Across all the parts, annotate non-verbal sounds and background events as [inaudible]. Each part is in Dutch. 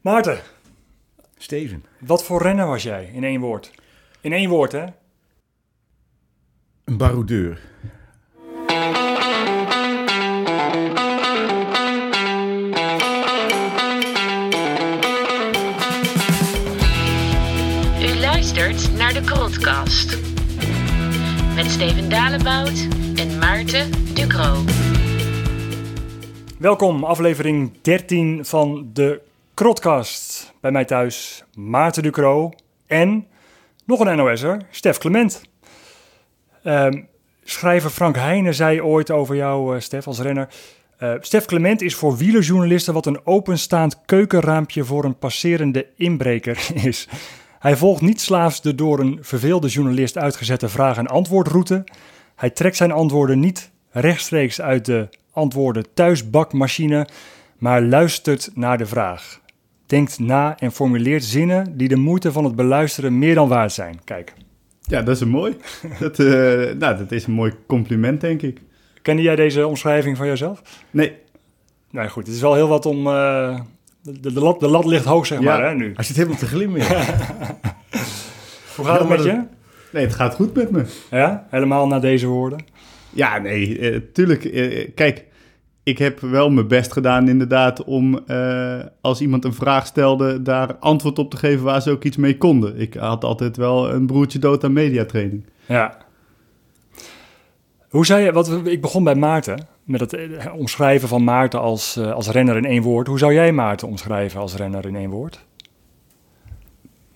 Maarten, Steven. wat voor renner was jij in één woord? In één woord, hè? Een baroudeur. U luistert naar de Krotcast. Met Steven Dalebout en Maarten Ducro. Welkom, aflevering 13 van de Krotcast. Bij mij thuis Maarten Ducro en nog een NOS'er, Stef Clement. Ehm, schrijver Frank Heijnen zei ooit over jou, eh, Stef, als renner... eh, Stef Clement is voor wielerjournalisten wat een openstaand keukenraampje voor een passerende inbreker [laughs] is. Hij volgt niet slaafs de door een verveelde journalist uitgezette vraag- en antwoordroute. Hij trekt zijn antwoorden niet rechtstreeks uit de antwoorden thuisbakmachine, maar luistert naar de vraag. Denkt na en formuleert zinnen die de moeite van het beluisteren meer dan waard zijn. Kijk, Ja, dat is een mooi. [laughs] Dat, eh, nou, dat is een mooi compliment, denk ik. kende jij deze omschrijving van jezelf? Nee, Nou goed, het is wel heel wat om... eh, de, de, lat, de lat ligt hoog, zeg Ja. maar, hè, nu. Hij zit helemaal te glimmen. [laughs] Hoe gaat het met je? nee, het gaat goed met me. Ja, helemaal na deze woorden. Ja, nee, eh, tuurlijk. kijk, ik heb wel mijn best gedaan inderdaad om, eh, als iemand een vraag stelde, daar antwoord op te geven waar ze ook iets mee konden. Ik had altijd wel een broertje dood aan mediatraining. Ja. Hoe zei je, wat, ik begon bij Maarten, met het eh, omschrijven van Maarten als, eh, als renner in één woord. Hoe zou jij Maarten omschrijven als renner in één woord?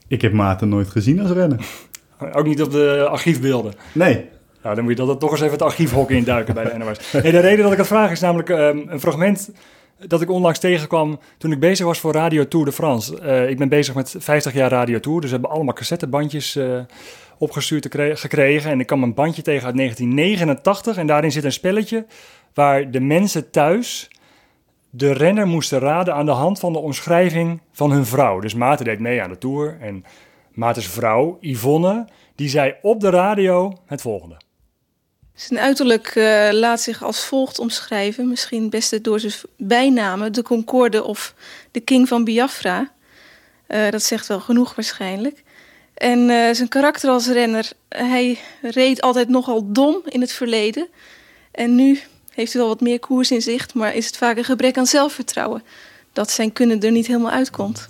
Ik heb Maarten nooit gezien als renner. [laughs] Ook niet op de archiefbeelden. Nee. Nou, dan moet je dat toch eens even het archiefhok induiken bij de NOS. Nee, [laughs] de reden dat ik het vraag is namelijk ehm, een fragment dat ik onlangs tegenkwam toen ik bezig was voor Radio Tour de France. Eh, ik ben bezig met 50 jaar Radio Tour, dus we hebben allemaal cassettebandjes eh, opgestuurd gekregen. En ik kwam een bandje tegen uit 1989 en daarin zit een spelletje waar de mensen thuis de renner moesten raden aan de hand van de omschrijving van hun vrouw. Dus Maarten deed mee aan de Tour en Maartens vrouw, Yvonne, die zei op de radio het volgende. Zijn uiterlijk eh, laat zich als volgt omschrijven. Misschien beste door zijn bijnamen. De Concorde of de King van Biafra. Eh, dat zegt wel genoeg waarschijnlijk. En eh, zijn karakter als renner. Hij reed altijd nogal dom in het verleden. En nu heeft hij wel wat meer koers in zicht. Maar is het vaak een gebrek aan zelfvertrouwen. Dat zijn kunnen er niet helemaal uitkomt.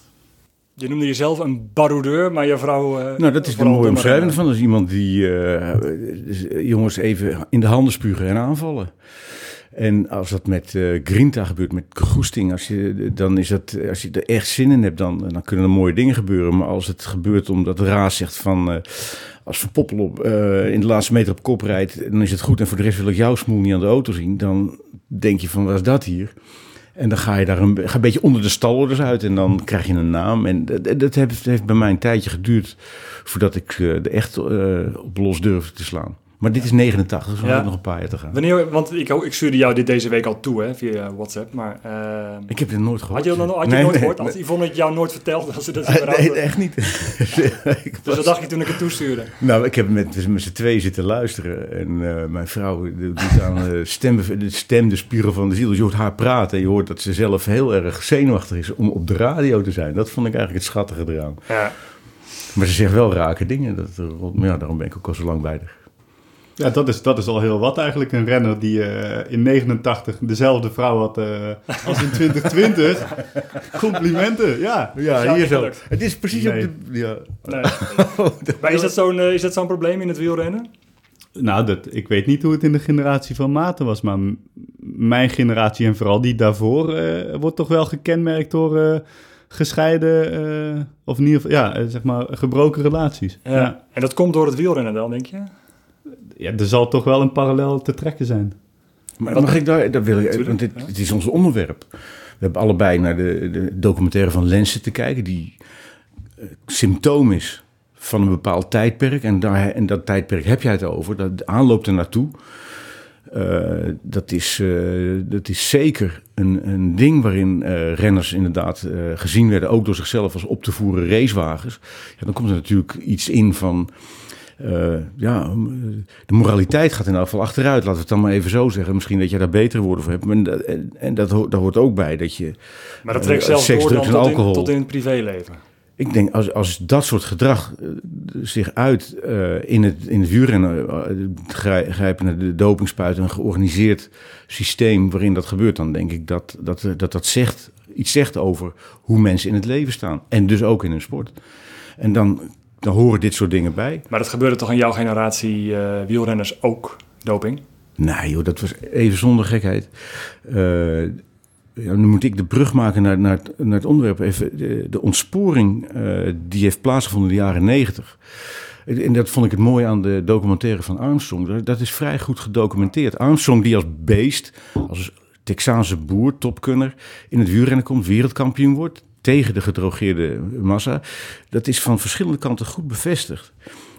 Je noemde jezelf een baroudeur, maar je vrouw... eh, nou, dat is de mooie omschrijving van. Dat is iemand die eh, eh, jongens even in de handen spugen en aanvallen. En als dat met Grinta gebeurt, met goesting, als je, dan is dat, als je er echt zin in hebt, dan, dan kunnen er mooie dingen gebeuren. Maar als het gebeurt omdat de raad zegt van, als Van Poppel op, in de laatste meter op kop rijdt, dan is het goed. En voor de rest wil ik jouw smoel niet aan de auto zien. Dan denk je van, wat is dat hier? En dan ga je daar een, ga een beetje onder de stalorders uit en dan krijg je een naam. En dat, heeft, heeft bij mij een tijdje geduurd voordat ik eh, er echt eh, op los durfde te slaan. Maar dit is 89, dus we Ja. hebben nog een paar jaar te gaan. Wanneer, want ik, ik stuurde jou dit deze week al toe, hè, via WhatsApp, maar... eh, Ik heb dit nooit gehoord. had je, dat, het nooit nee, gehoord? nee. Yvonne het jou nooit verteld? Dat ze dat [laughs] ze Nee, echt niet. [laughs] Dus was- wat dacht je toen ik het toestuurde? nou, ik heb met, met z'n twee zitten luisteren. En eh, mijn vrouw doet aan eh, stem, de stem, de spiegel van de ziel. Dus je hoort haar praten en je hoort dat ze zelf heel erg zenuwachtig is om op de radio te zijn. Dat vond ik eigenlijk het schattige eraan. Ja. Maar ze zegt wel rake dingen. Dat, eh, ja, daarom ben ik ook al zo lang bij haar. Ja, dat is, dat is al heel wat eigenlijk. Een renner die eh, in 89 dezelfde vrouw had eh, als in 2020. [laughs] Complimenten, ja. Ja, hier zo. Het is precies Nee. op de... Ja. Nee. [laughs] maar is dat zo'n is dat zo'n probleem in het wielrennen? Nou, dat, ik weet niet hoe het in de generatie van Maarten was, maar mijn generatie en vooral die daarvoor eh, wordt toch wel gekenmerkt door eh, gescheiden, eh, of in ieder geval, ja, zeg maar, gebroken relaties. Ja. Ja. En dat komt door het wielrennen dan, denk je? Ja, er zal toch wel een parallel te trekken zijn. Maar mag ik daar... Dat wil ik, want dit, het is ons onderwerp. We hebben allebei naar de, de documentaire van Lensen te kijken... die eh, symptoom is van een bepaald tijdperk. En, daar, en dat tijdperk heb jij het over. Dat de aanloop er naartoe... eh, dat, is, eh, dat is zeker een, een ding waarin eh, renners inderdaad eh, gezien werden, ook door zichzelf als op te voeren racewagens. Ja, dan komt er natuurlijk iets in van eh, ja, de moraliteit gaat in elk geval achteruit. Laten we het dan maar even zo zeggen. Misschien dat je daar betere woorden voor hebt. Dat- en en dat, ho- daar hoort ook bij dat je... Maar dat trekt eh, zelfs seks, door drugs en tot in, alcohol. tot in het privéleven. Ik denk, als, als dat soort gedrag eh, zich uit eh, in, het, in het wielrennen, eh, grijpen naar de dopingspuit, een georganiseerd systeem waarin dat gebeurt, dan denk ik dat dat, dat, dat zegt, iets zegt over hoe mensen in het leven staan. En dus ook in hun sport. En dan, dan horen dit soort dingen bij. Maar dat gebeurde toch in jouw generatie eh, wielrenners ook, doping? Nee joh, dat was even zonder gekheid. Eh, ja, nu moet ik de brug maken naar, naar, het, naar het onderwerp. Even, de, de ontsporing eh, die heeft plaatsgevonden in de jaren negentig. En dat vond ik het mooi aan de documentaire van Armstrong. Dat- Dat is vrij goed gedocumenteerd. Armstrong die als beest, als Texaanse boer, topkunner, in het wielrennen komt, wereldkampioen wordt. Tegen de gedrogeerde massa. Dat is van verschillende kanten goed bevestigd.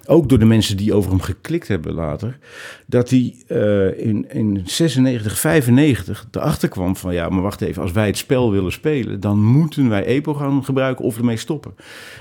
Ook door de mensen die over hem geklikt hebben later. Dat hij eh, in, in 96, 95 erachter kwam van... ja, maar wacht even, als wij het spel willen spelen... dan moeten wij EPO gaan gebruiken of ermee stoppen.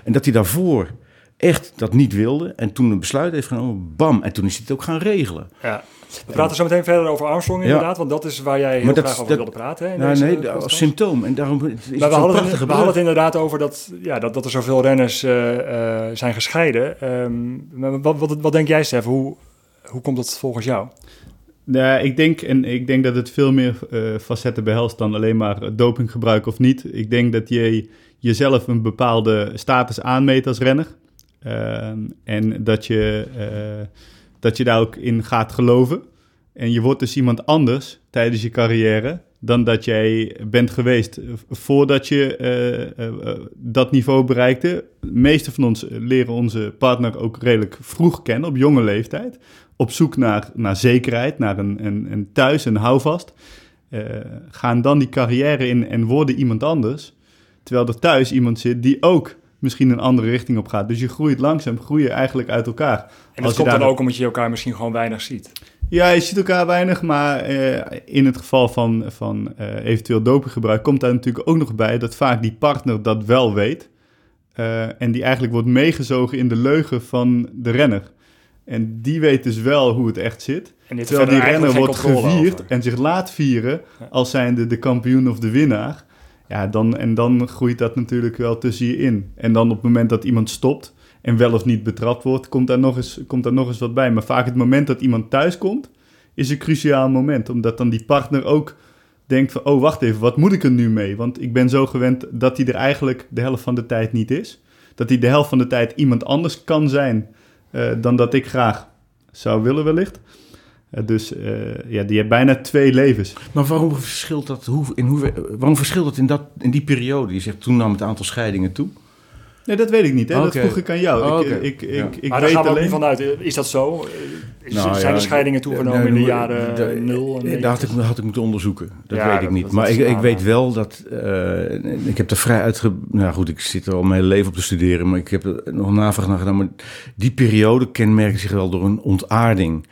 En dat hij daarvoor echt dat niet wilde... en toen een besluit heeft genomen, bam. En toen is hij het ook gaan regelen. Ja. We praten zo meteen verder over Armstrong Ja. inderdaad, want dat is waar jij heel Maar dat- graag over dat- wilde praten. Hè, in Nou, deze nee, als symptoom. En daarom is Maar we hadden, het, prachtige we hadden het inderdaad over dat, ja, dat, dat er zoveel renners eh, eh, zijn gescheiden. Ehm, wat, wat, wat denk jij, Stef? Hoe, hoe komt dat volgens jou? Ja, ik denk, en ik denk dat het veel meer eh, facetten behelst dan alleen maar dopinggebruik of niet. Ik denk dat je jezelf een bepaalde status aanmeet als renner. Ehm, en dat je, eh, dat je daar ook in gaat geloven. En je wordt dus iemand anders tijdens je carrière dan dat jij bent geweest voordat je eh, eh, eh, dat niveau bereikte. De meeste van ons leren onze partner ook redelijk vroeg kennen, op jonge leeftijd. Op zoek naar, naar zekerheid, naar een, een, een thuis, een houvast. Eh, gaan dan die carrière in en worden iemand anders. Terwijl er thuis iemand zit die ook misschien een andere richting op gaat. Dus je groeit langzaam, groei je eigenlijk uit elkaar. En dat Als komt dan ook omdat je elkaar misschien gewoon weinig ziet. Ja, je ziet elkaar weinig, maar eh, in het geval van, van eh, eventueel dopinggebruik komt daar natuurlijk ook nog bij dat vaak die partner dat wel weet. eh, en die eigenlijk wordt meegezogen in de leugen van de renner. En die weet dus wel hoe het echt zit. En dit Terwijl die renner wordt gevierd en zich laat vieren als zijnde de kampioen of de winnaar. Ja, dan, en dan groeit dat natuurlijk wel tussen je in. En dan op het moment dat iemand stopt en wel of niet betrapt wordt, komt daar nog eens, komt daar nog eens wat bij. Maar vaak het moment dat iemand thuis komt, is een cruciaal moment. Omdat dan die partner ook denkt van, oh wacht even, wat moet ik er nu mee? Want ik ben zo gewend dat hij er eigenlijk de helft van de tijd niet is. Dat hij de helft van de tijd iemand anders kan zijn eh, dan dat ik graag zou willen wellicht. Eh, dus eh, ja, die heeft bijna twee levens. Maar waarom verschilt dat, hoe, in hoever, waarom verschilt dat in, dat in die periode? Je zegt toen nam het aantal scheidingen toe. Nee, dat weet ik niet. Hè? Dat vroeg ik aan jou. Oh, ik, oké. ik, ik, Ja. ik maar daar weet gaan we ook alleen... niet vanuit. Is dat zo? Eh, Is- Nou, zijn ja, de scheidingen toegenomen in de jaren de- 0 en Nee, dat had ik, had ik moeten onderzoeken. Dat Ja, weet ik niet. dat- maar dat ik, ik weet wel dat... eh, ik heb er vrij uitge... Nou goed, ik zit er al mijn hele leven op te studeren... maar ik heb er nog navraag naar gedaan. Maar die periode kenmerkt zich wel door een ontaarding...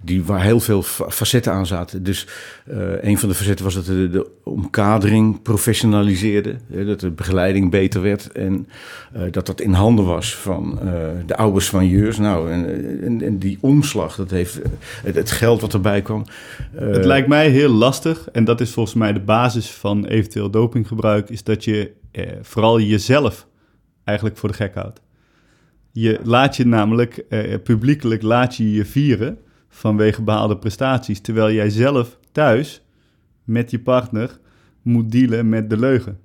Die, waar heel veel fa- facetten aan zaten. Dus eh, een van de facetten was dat de, de omkadering professionaliseerde. Hè, dat de begeleiding beter werd. En eh, dat dat in handen was van eh, de ouders van Jeurs. Nou, en, en, die omslag, dat heeft het, geld wat erbij kwam. Het lijkt mij heel lastig, en dat is volgens mij de basis van eventueel dopinggebruik, is dat je vooral jezelf eigenlijk voor de gek houdt. Je laat je namelijk publiekelijk laat je je vieren vanwege behaalde prestaties, terwijl jij zelf thuis met je partner moet dealen met de leugen.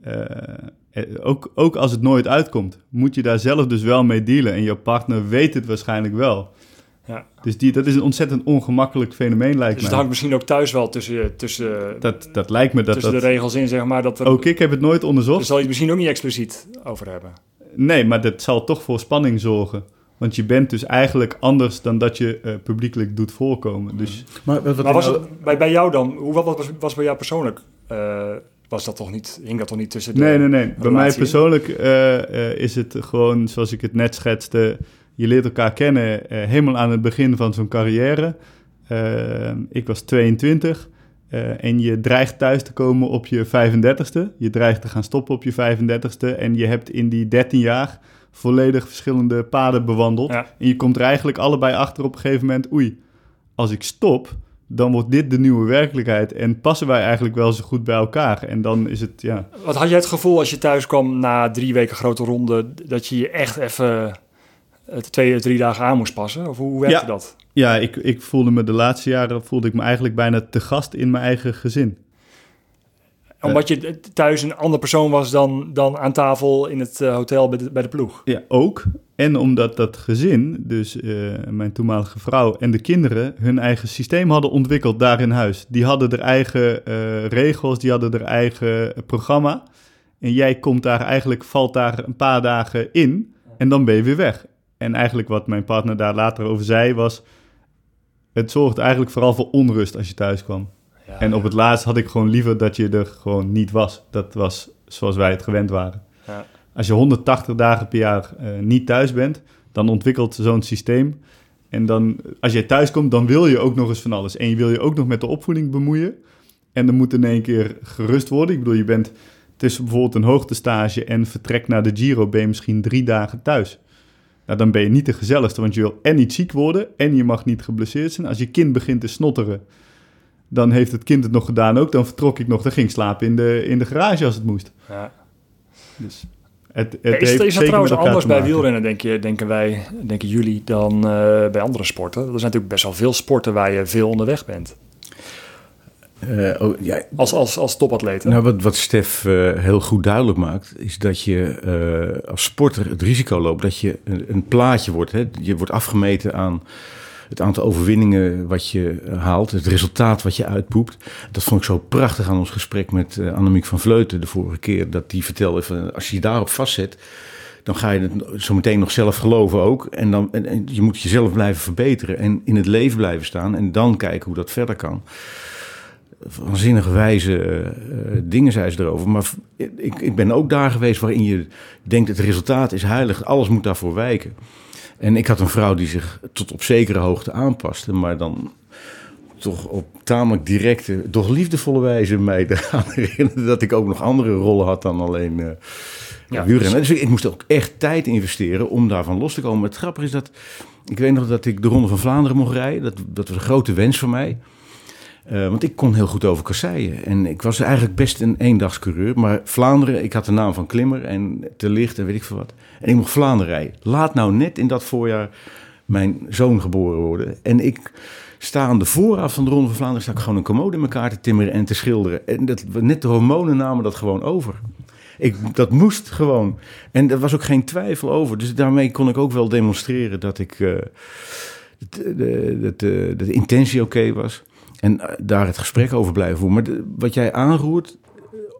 Eh, eh, ook, ook als het nooit uitkomt, moet je daar zelf dus wel mee dealen. En je partner weet het waarschijnlijk wel. Ja. Dus die, dat is een ontzettend ongemakkelijk fenomeen, lijkt Dus mij. het hangt misschien ook thuis wel tussen, tussen, Dat, dat lijkt me dat tussen dat... de regels in, zeg maar. Dat er, Ook ik heb het nooit Daar onderzocht. zal je het misschien ook niet expliciet over hebben. Nee, maar dat zal toch voor spanning zorgen. Want je bent dus eigenlijk anders dan dat je eh, publiekelijk doet voorkomen. Dus maar wat, wat Maar was het bij, bij jou dan, hoe wat was, was bij jou persoonlijk? eh, was dat toch niet, hing dat toch niet tussen de nee, nee, nee. Bij mij persoonlijk eh, eh, is het gewoon, zoals ik het net schetste... Je leert elkaar kennen eh, helemaal aan het begin van zo'n carrière. Ik was 22 eh, en je dreigt thuis te komen op je 35ste. Je dreigt te gaan stoppen op je 35ste. En je hebt in die 13 jaar volledig verschillende paden bewandeld. Ja. En je komt er eigenlijk allebei achter op een gegeven moment, oei, als ik stop, dan wordt dit de nieuwe werkelijkheid. En passen wij eigenlijk wel zo goed bij elkaar. En dan is het, ja, Wat had jij het gevoel als je thuis kwam na drie weken grote ronde, dat je je echt even eh, twee, drie dagen aan moest passen? Of hoe, hoe werkte Ja. dat? Ja, ik, ik voelde me de laatste jaren voelde ik me eigenlijk bijna te gast in mijn eigen gezin. Omdat je thuis een andere persoon was dan, dan aan tafel in het eh, hotel bij de, bij de ploeg. Ja, ook. En omdat dat gezin, dus eh, mijn toenmalige vrouw en de kinderen, hun eigen systeem hadden ontwikkeld daar in huis. Die hadden er eigen eh, regels, die hadden er eigen programma. En jij komt daar eigenlijk, valt daar een paar dagen in en dan ben je weer weg. En eigenlijk wat mijn partner daar later over zei was, het zorgt eigenlijk vooral voor onrust als je thuis kwam. Ja. En op het laatst had ik gewoon liever dat je er gewoon niet was. Dat was zoals wij het gewend waren. Ja. Als je 180 dagen per jaar eh, niet thuis bent, dan ontwikkelt zo'n systeem. En dan, als je thuis komt, dan wil je ook nog eens van alles. En je wil je ook nog met de opvoeding bemoeien. En dan moet in één keer gerust worden. Ik bedoel, je bent tussen bijvoorbeeld een hoogtestage en vertrek naar de Giro, ben je misschien drie dagen thuis. Nou, dan ben je niet de gezelligste, want je wil en niet ziek worden en je mag niet geblesseerd zijn. Als je kind begint te snotteren, dan heeft het kind het nog gedaan ook. Dan vertrok ik nog, dan ging ik slapen in de, in de garage als het moest. Ja. Dus het, het is, dat zeker trouwens anders bij wielrennen, denk je, denken wij, denken jullie, dan eh, bij andere sporten? Er zijn natuurlijk best wel veel sporten waar je veel onderweg bent. Eh, oh, ja, Als, als, als topatleet. Nou, wat, wat Stef eh, heel goed duidelijk maakt, is dat je eh, als sporter het risico loopt dat je een, een plaatje wordt. Hè? Je wordt afgemeten aan het aantal overwinningen wat je eh, haalt, het resultaat wat je uitpoept. Dat vond ik zo prachtig aan ons gesprek met eh, Annemiek van Vleuten de vorige keer. Dat die vertelde van als je je daarop vastzet, dan ga je het zo meteen nog zelf geloven ook. En, dan, je moet jezelf blijven verbeteren en in het leven blijven staan. En dan kijken hoe dat verder kan waanzinnige wijze eh, dingen zei ze erover. Maar ik, ik ben ook daar geweest waarin je denkt het resultaat is heilig. Alles moet daarvoor wijken. En ik had een vrouw die zich tot op zekere hoogte aanpaste. Maar dan toch op tamelijk directe, doch liefdevolle wijze mij [laughs] eraan herinnerde... dat ik ook nog andere rollen had dan alleen... eh Ja, wielrennen. Dus ik moest ook echt tijd investeren om daarvan los te komen. Het grappige is dat... Ik weet nog dat ik de Ronde van Vlaanderen mocht rijden. Dat, dat was een grote wens voor mij. Eh, want ik kon heel goed over kasseien. En ik was eigenlijk best een eendagscoureur. Maar Vlaanderen, ik had de naam van klimmer en te licht en weet ik veel wat. En ik mocht Vlaanderen rijden. Laat nou net in dat voorjaar mijn zoon geboren worden. En ik sta aan de vooraf van de Ronde van Vlaanderen... sta ik gewoon een commode in elkaar te timmeren en te schilderen. En dat, net de hormonen namen dat gewoon over. Ik, dat moest gewoon. En er was ook geen twijfel over. Dus daarmee kon ik ook wel demonstreren dat ik... eh, de, de, de intentie oké was. En eh, daar het gesprek over blijven voeren. Maar de- wat jij aanroert,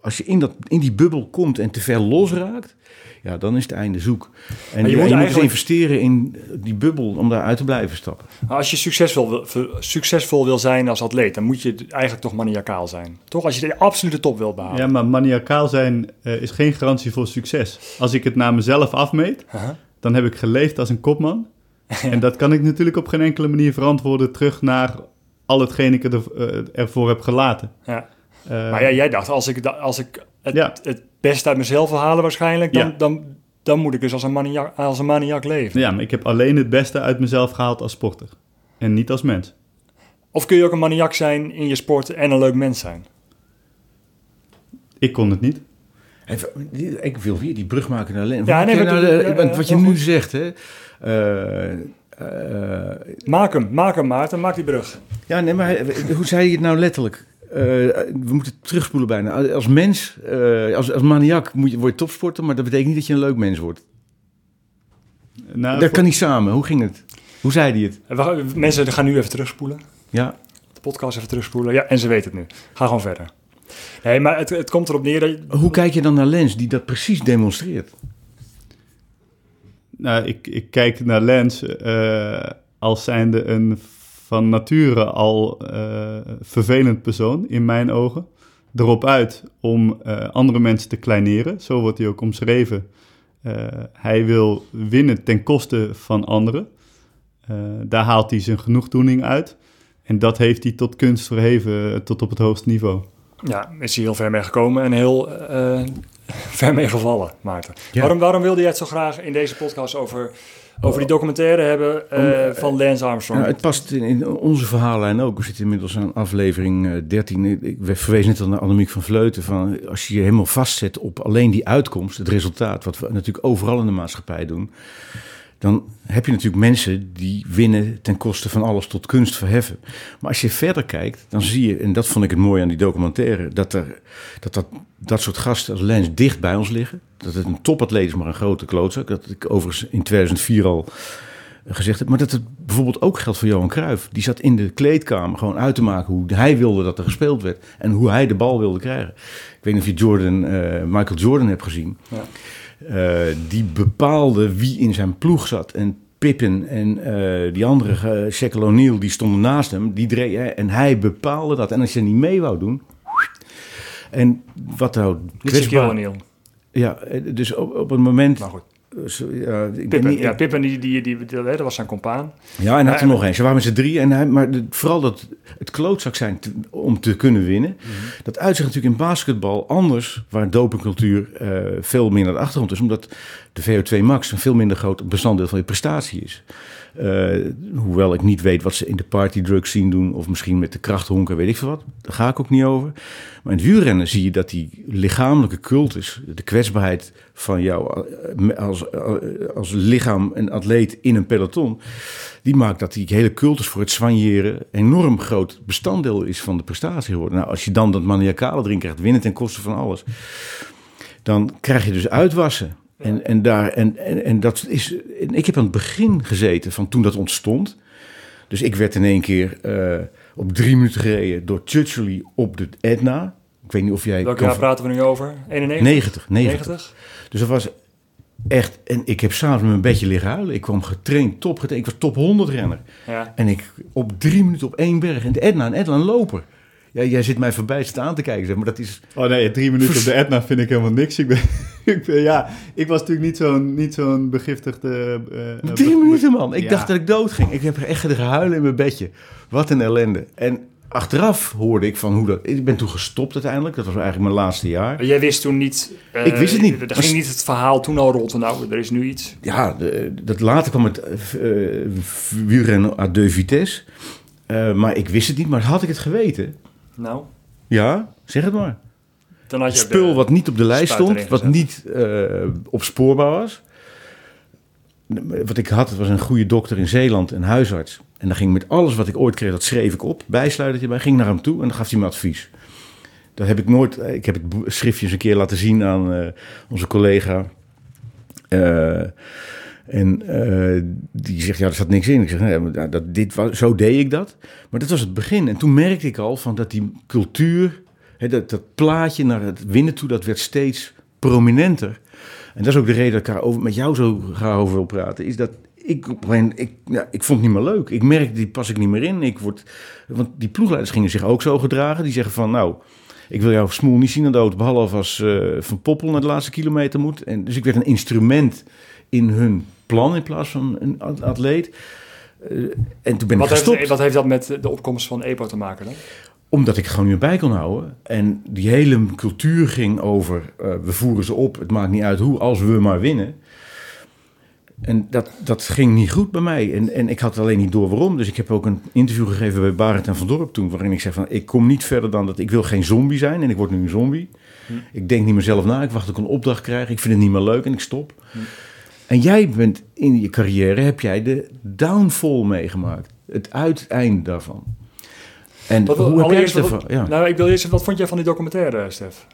als je in, dat, in die bubbel komt en te ver losraakt, ja, dan is het einde zoek. En je je, moet moet, eigenlijk- investeren in die bubbel om daar uit te blijven stappen. Maar Als je succesvol wil, succesvol wil zijn als atleet, dan moet je eigenlijk toch maniacaal zijn. Toch? Als je de absolute top wil behalen. Ja, maar maniacaal zijn eh, is geen garantie voor succes. Als ik het naar mezelf afmeet, dan heb ik geleefd als een kopman. [laughs] En dat kan ik natuurlijk op geen enkele manier verantwoorden terug naar al hetgeen ik er, eh, ervoor heb gelaten. Ja. Eh, Maar ja, jij dacht, als ik, als ik het, Ja. het beste uit mezelf wil halen waarschijnlijk, dan, Ja. dan, dan moet ik dus als een, maniak, als een maniak leven. ja, maar ik heb alleen het beste uit mezelf gehaald als sporter. En niet als mens. Of kun je ook een maniak zijn in je sport en een leuk mens zijn? Ik kon het niet. Even, ik wil weer die brug maken naar Len. Ja, Wat nee, nou de- wat je nu goed. zegt, hè. eh, Maak hem, maak hem Maarten, maak die brug. ja, nee, maar eh, hoe zei je het nou letterlijk? Eh, we moeten terugspoelen bijna. Als mens, eh, als, als maniak moet je, word je topsporter, maar dat betekent niet dat je een leuk mens wordt. Nou, dat voor- kan niet samen. Hoe ging het? Hoe zei hij het? We gaan- Mensen gaan nu even terugspoelen. Ja, De podcast even terugspoelen. Ja, en ze weten het nu. Ga gewoon verder. Nee, maar het, het komt erop neer dat. Hoe kijk je dan naar Lens die dat precies demonstreert? Nou, ik, ik kijk naar Lens eh, als zijnde een van nature al eh, vervelend persoon, in mijn ogen. Erop uit om eh, andere mensen te kleineren. Zo wordt hij ook omschreven. Hij wil winnen ten koste van anderen. Daar haalt hij zijn genoegdoening uit. En dat heeft hij tot kunst verheven, tot op het hoogste niveau. Ja, is hij heel ver mee gekomen en heel, [laughs] ver mee gevallen, Maarten. Ja. Waarom, waarom wilde jij het zo graag in deze podcast over, over die documentaire hebben eh, van Lance Armstrong? Nou, het past in, in onze verhaallijn ook. We zitten inmiddels aan aflevering eh, 13. Ik- Ik verwees net al naar Annemiek van Vleuten. Van, als je je helemaal vastzet op alleen die uitkomst, het resultaat, wat we natuurlijk overal in de maatschappij doen. Dan heb je natuurlijk mensen die winnen ten koste van alles tot kunst verheffen. Maar als je verder kijkt, dan zie je, en dat vond ik het mooie aan die documentaire, dat er, dat, dat, dat soort gasten als Lens dicht bij ons liggen. Dat het een topatleet is, maar een grote klootzak. Dat ik overigens in 2004 al gezegd heb. Maar dat het bijvoorbeeld ook geldt voor Johan Cruijff. Die zat in de kleedkamer gewoon uit te maken hoe hij wilde dat er gespeeld werd. En hoe hij de bal wilde krijgen. Ik weet niet of je Jordan, eh, Michael Jordan hebt gezien. Ja. Eh, die bepaalde wie in zijn ploeg zat. En Pippen en eh, die andere, uh, Shaquille O'Neal, die stonden naast hem. Die dreef, en hij bepaalde dat. En als je niet mee wou doen... En wat nou... Niet Shaquille O'Neal. Ja, eh, dus op, op het moment... Maar goed. Zo, ja, ik Pippen, niet- ja, Pippen die, die, die, die- dat was zijn compaan. Ja, en hij had er en- nog eens. Ze waren met z'n drie. En hij, maar vooral dat het klootzak zijn om te kunnen winnen. Mhm. Dat uitzicht natuurlijk in basketbal anders, waar dopingcultuur eh, veel meer naar de achtergrond is. Omdat de VO2 max een veel minder groot bestanddeel van je prestatie is. Eh, hoewel ik niet weet wat ze in de partydrugs zien doen. Of misschien met de krachthonken, weet ik veel wat. Daar ga ik ook niet over. Maar in het wielrennen zie je dat die lichamelijke cultus, de kwetsbaarheid van jou eh, als, als lichaam en atleet in een peloton, die maakt dat die hele cultus voor het soigneren enorm groot bestanddeel is van de prestatie. Nou, als je dan dat maniacale erin krijgt, winnen ten koste van alles, dan krijg je dus uitwassen. En, en, daar, en, en, en dat is. en ik heb aan het begin gezeten van toen dat ontstond. Dus ik werd in één keer eh, op drie minuten gereden door Churchill op de Etna. Ik weet niet of jij. Welke kan- jaar praten we nu over? 91? 90, 90. 90? Dus dat was echt. En ik heb s'avonds met een beetje liggen huilen. Ik kwam getraind, top getraind. Ik was top 100 renner. Ja. En ik op drie minuten op één berg. En de Etna, en Etna een loper. Ja, jij zit mij voorbij staan aan te kijken, zeg maar dat is. Oh nee, drie minuten op de Etna vind ik helemaal niks. Ik ben, [laughs] ik ben, ja, ik was natuurlijk niet zo'n, niet zo'n begiftigde... eh, eh, Drie be- minuten, man. Ik Ja. dacht dat ik dood ging. Ik heb echt liggen huilen in mijn bedje. Wat een ellende. En achteraf hoorde ik van hoe dat. Ik ben toen gestopt uiteindelijk. Dat was eigenlijk mijn laatste jaar. Jij wist toen niet... eh, Ik wist het niet. Er ging niet het verhaal toen al rond van nou, er is nu iets. Ja, de- dat later kwam het eh, wielrennen à deux vitesse. Eh, maar ik wist het niet. Maar had ik het geweten? Nou, Ja, zeg het maar. dan had je... spul wat niet op de lijst stond, wat niet eh, opspoorbaar was. Wat ik had, was een goede dokter in Zeeland, een huisarts. En dan ging met alles wat ik ooit kreeg, dat schreef ik op, bijsluitertje bij, ging naar hem toe en dan gaf hij me advies. Dat heb ik nooit, ik heb het schriftje eens een keer laten zien aan eh, onze collega. Eh, en eh, die zegt, ja, er zat niks in. Ik zeg, nee, dat- dit was, zo deed ik dat. Maar dat was het begin. En toen merkte ik al van dat die cultuur, hè, dat, dat plaatje naar het winnen toe, dat werd steeds prominenter. En dat is ook de reden dat ik over, met jou zo graag over wil praten. Is dat ik, ik, ja, ik vond het niet meer leuk. Ik merkte, die pas ik niet meer in. Ik word, want die ploegleiders gingen zich ook zo gedragen. Die zeggen van, nou, ik wil jouw smoel niet zien aan de. Behalve als eh, Van Poppel naar de laatste kilometer moet. En, dus ik werd een instrument in hun plan in plaats van een at- atleet. Eh, en toen ben Wat ik gestopt. heeft, wat heeft dat met de opkomst van EPO te maken dan? Omdat ik gewoon niet meer bij kon houden. En die hele cultuur ging over, eh, we voeren ze op, het maakt niet uit hoe, als we maar winnen. En dat, dat ging niet goed bij mij. En, en ik had alleen niet door waarom. Dus ik heb ook een interview gegeven bij Barend en Van Dorp toen. Waarin ik zei van, ik kom niet verder dan dat ik wil geen zombie zijn. En ik word nu een zombie. Ik denk niet meer zelf na. Ik wacht ik een opdracht krijg. Ik vind het niet meer leuk en ik stop. En jij bent in je carrière, heb jij de downfall meegemaakt. Het uiteinde daarvan. En Wat- hoe heb jij ervan? Ja. Nou, ik wil eerst, wat vond jij van die documentaire, Stef?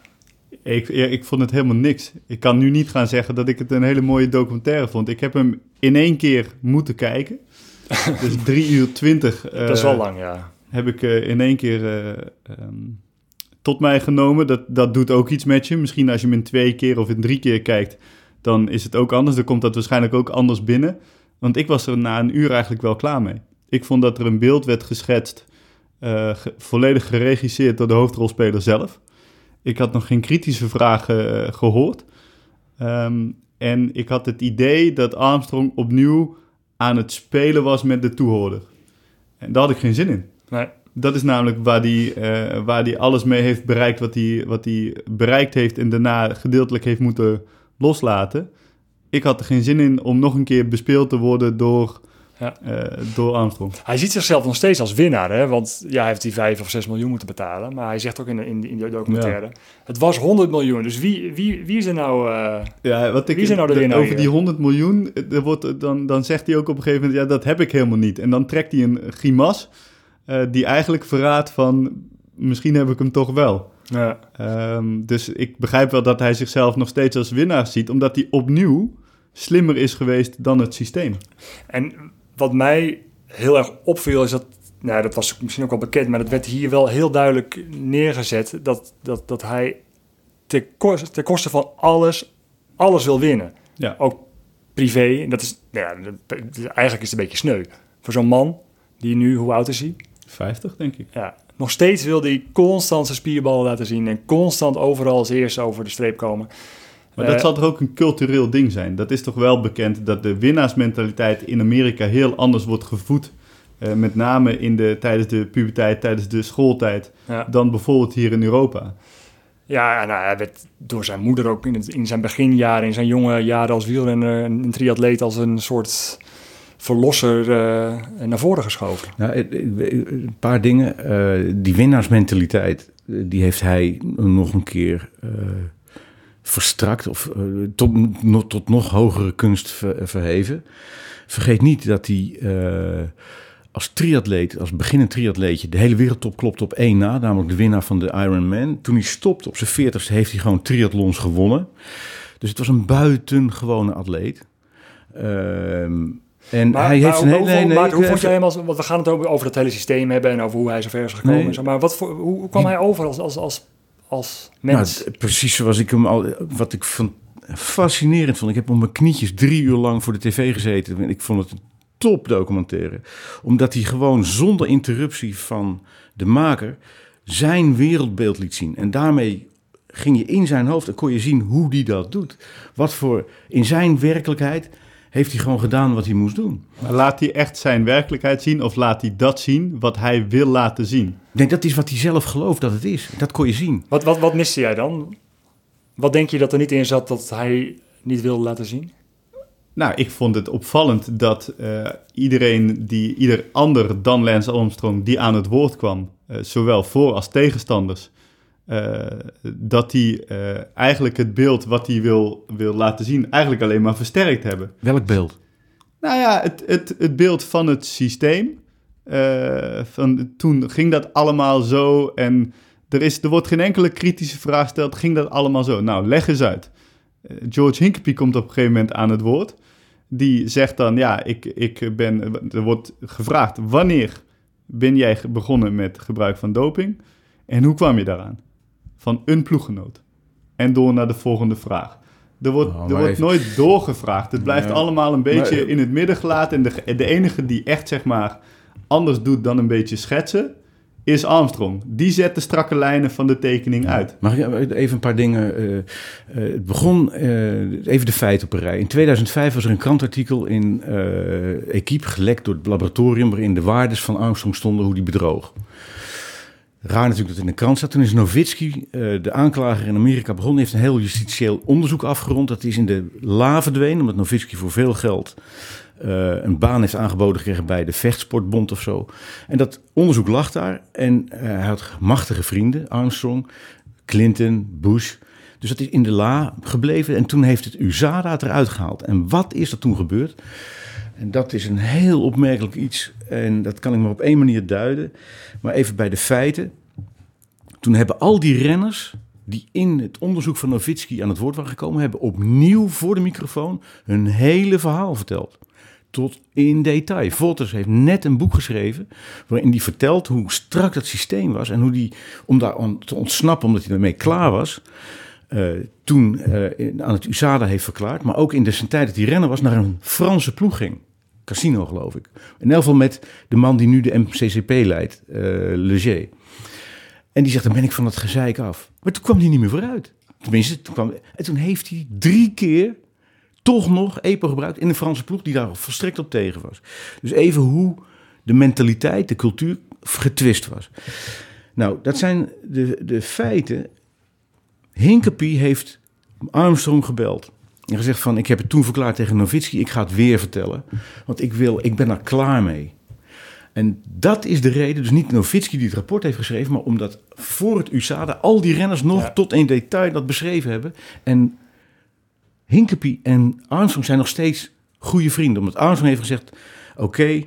Ik, ja, ik vond het helemaal niks. Ik kan nu niet gaan zeggen dat ik het een hele mooie documentaire vond. Ik heb hem in één keer moeten kijken. [laughs] dus 3 uur 20 dat is wel lang, ja. heb ik eh, in één keer eh, ehm, tot mij genomen. Dat, dat doet ook iets met je. Misschien als je hem in twee keer of in drie keer kijkt, dan is het ook anders. Dan komt dat waarschijnlijk ook anders binnen. Want ik was er na een uur eigenlijk wel klaar mee. Ik vond dat er een beeld werd geschetst, eh, ge- volledig geregisseerd door de hoofdrolspeler zelf. Ik had nog geen kritische vragen eh, gehoord. Ehm, en ik had het idee dat Armstrong opnieuw aan het spelen was met de toehoorder. En daar had ik geen zin in. Nee. Dat is namelijk waar hij eh, waar die alles mee heeft bereikt wat hij wat hij bereikt heeft en daarna gedeeltelijk heeft moeten loslaten. Ik had er geen zin in om nog een keer bespeeld te worden door, Ja. eh, door Armstrong. Hij ziet zichzelf nog steeds als winnaar, hè? want ja, hij heeft die 5 of 6 miljoen moeten betalen. Maar hij zegt ook in, de- in, in die documentaire, het was 100 miljoen. Dus wie, wie, wie is er nou... eh, Ja, wat ik, Wie nou de winnaar over hier? die 100 miljoen, eh, er wordt, dan, dan zegt hij ook op een gegeven moment, ja, dat heb ik helemaal niet. En dan trekt hij een grimas die eigenlijk verraadt van, misschien heb ik hem toch wel. ja. Ehm, dus ik begrijp wel dat hij zichzelf nog steeds als winnaar ziet, omdat hij opnieuw slimmer is geweest dan het systeem. En wat mij heel erg opviel is dat, nou dat was misschien ook wel bekend, maar dat werd hier wel heel duidelijk neergezet, dat, dat, dat hij ten koste, ten koste van alles, alles wil winnen. Ja. Ook privé, en dat is, nou ja, eigenlijk is het een beetje sneu. Voor zo'n man, die nu, hoe oud is hij? 50, denk ik. Ja, nog steeds wil hij constant zijn spierballen laten zien en constant overal als eerste over de streep komen. Maar dat Eh, zal toch ook een cultureel ding zijn? Dat is toch wel bekend dat de winnaarsmentaliteit in Amerika heel anders wordt gevoed. eh, met name in de, tijdens de puberteit, tijdens de schooltijd, Ja. dan bijvoorbeeld hier in Europa. Ja, en, nou, hij werd door zijn moeder ook in, het, in zijn beginjaren, in zijn jonge jaren als wielrenner, een triatleet als een soort verlosser eh, naar voren geschoven. Nou, eh, eh, een paar dingen. Die winnaarsmentaliteit, die heeft hij nog een keer verstrakt of tot, tot nog hogere kunst ver- verheven. Vergeet niet dat hij als triatleet, als beginnend triatleetje, de hele wereldtop klopt op één na, namelijk de winnaar van de Ironman. Toen hij stopte op zijn veertigste heeft hij gewoon triathlons gewonnen. Dus het was een buitengewone atleet. Ehm, en Maar, hij heeft een hele... hoe- nee, maar ik- hoe vond jij hem als... Want we gaan het over, over het hele systeem hebben en over hoe hij zo ver is gekomen. Nee. Maar wat voor, hoe, hoe kwam hij over als, als, als, als mens? Nou, het- precies zoals ik hem al, wat ik van, fascinerend vond. Ik heb op mijn knietjes drie uur lang voor de tv gezeten. En ik vond het een top documentaire. Omdat hij gewoon zonder interruptie van de maker zijn wereldbeeld liet zien. En daarmee ging je in zijn hoofd en kon je zien hoe hij dat doet. Wat voor, in zijn werkelijkheid heeft hij gewoon gedaan wat hij moest doen. Maar laat hij echt zijn werkelijkheid zien of laat hij dat zien wat hij wil laten zien? Ik denk dat is wat hij zelf gelooft dat het is. Dat kon je zien. wat, wat, wat miste jij dan? Wat denk je dat er niet in zat dat hij niet wilde laten zien? Nou, ik vond het opvallend dat eh, iedereen die, ieder ander dan Lance Armstrong die aan het woord kwam, eh, zowel voor als tegenstanders, eh, dat die eh, eigenlijk het beeld wat hij wil, wil laten zien, eigenlijk alleen maar versterkt hebben. Welk beeld? Nou ja, het, het, het beeld van het systeem. eh, van, toen ging dat allemaal zo en er, is, er wordt geen enkele kritische vraag gesteld. Ging dat allemaal zo? Nou, leg eens uit. George Hincapie komt op een gegeven moment aan het woord. Die zegt dan, ja, ik, ik ben... Er wordt gevraagd, wanneer ben jij begonnen met gebruik van doping? En hoe kwam je daaraan? Van een ploeggenoot. En door naar de volgende vraag. Er wordt, Oh, er wordt even- nooit doorgevraagd. Het blijft allemaal een beetje Maar- in het midden gelaten. En de, de enige die echt, zeg maar, anders doet dan een beetje schetsen, is Armstrong. Die zet de strakke lijnen van de tekening uit. Mag ik even een paar dingen... eh, eh, het begon, eh, even de feiten op een rij. In 2005 was er een krantartikel in Equipe gelekt door het laboratorium... waarin de waardes van Armstrong stonden, hoe die bedroog. Raar natuurlijk dat het in de krant staat. Toen is Nowitzki, eh, de aanklager in Amerika, begonnen. heeft een heel justitieel onderzoek afgerond. Dat is in de la verdwenen, omdat Nowitzki voor veel geld... eh, een baan heeft aangeboden gekregen bij de Vechtsportbond of zo. En dat onderzoek lag daar. En eh, hij had machtige vrienden, Armstrong, Clinton, Bush. Dus dat is in de la gebleven. En toen heeft het USADA het eruit gehaald. En wat is er toen gebeurd? En dat is een heel opmerkelijk iets. En dat kan ik maar op één manier duiden. Maar even bij de feiten. Toen hebben al die renners die in het onderzoek van Nowitzki aan het woord waren gekomen... hebben opnieuw voor de microfoon hun hele verhaal verteld. Tot in detail. Volters heeft net een boek geschreven... waarin hij vertelt hoe strak dat systeem was... en hoe die, om daar te ontsnappen, omdat hij ermee klaar was... eh, toen eh, aan het USADA heeft verklaard... maar ook in de zijn tijd dat hij renner was... naar een Franse ploeg ging. Casino, geloof ik. In elk geval met de man die nu de MCCP leidt, eh Leger. En die zegt, dan ben ik van dat gezeik af. Maar toen kwam hij niet meer vooruit. Tenminste, toen en toen heeft hij drie keer toch nog EPO gebruikt in de Franse ploeg... die daar volstrekt op tegen was. Dus even hoe de mentaliteit, de cultuur getwist was. Nou, dat zijn de, de feiten. Hinkepie heeft Armstrong gebeld. En gezegd van, ik heb het toen verklaard tegen Nowitzki, ik ga het weer vertellen. Want ik, wil, ik ben er klaar mee. En dat is de reden, dus niet Nowitzki die het rapport heeft geschreven, maar omdat voor het USADA al die renners nog Ja. tot in detail dat beschreven hebben. En Hinkepie en Armstrong zijn nog steeds goede vrienden. Omdat Armstrong heeft gezegd, oké,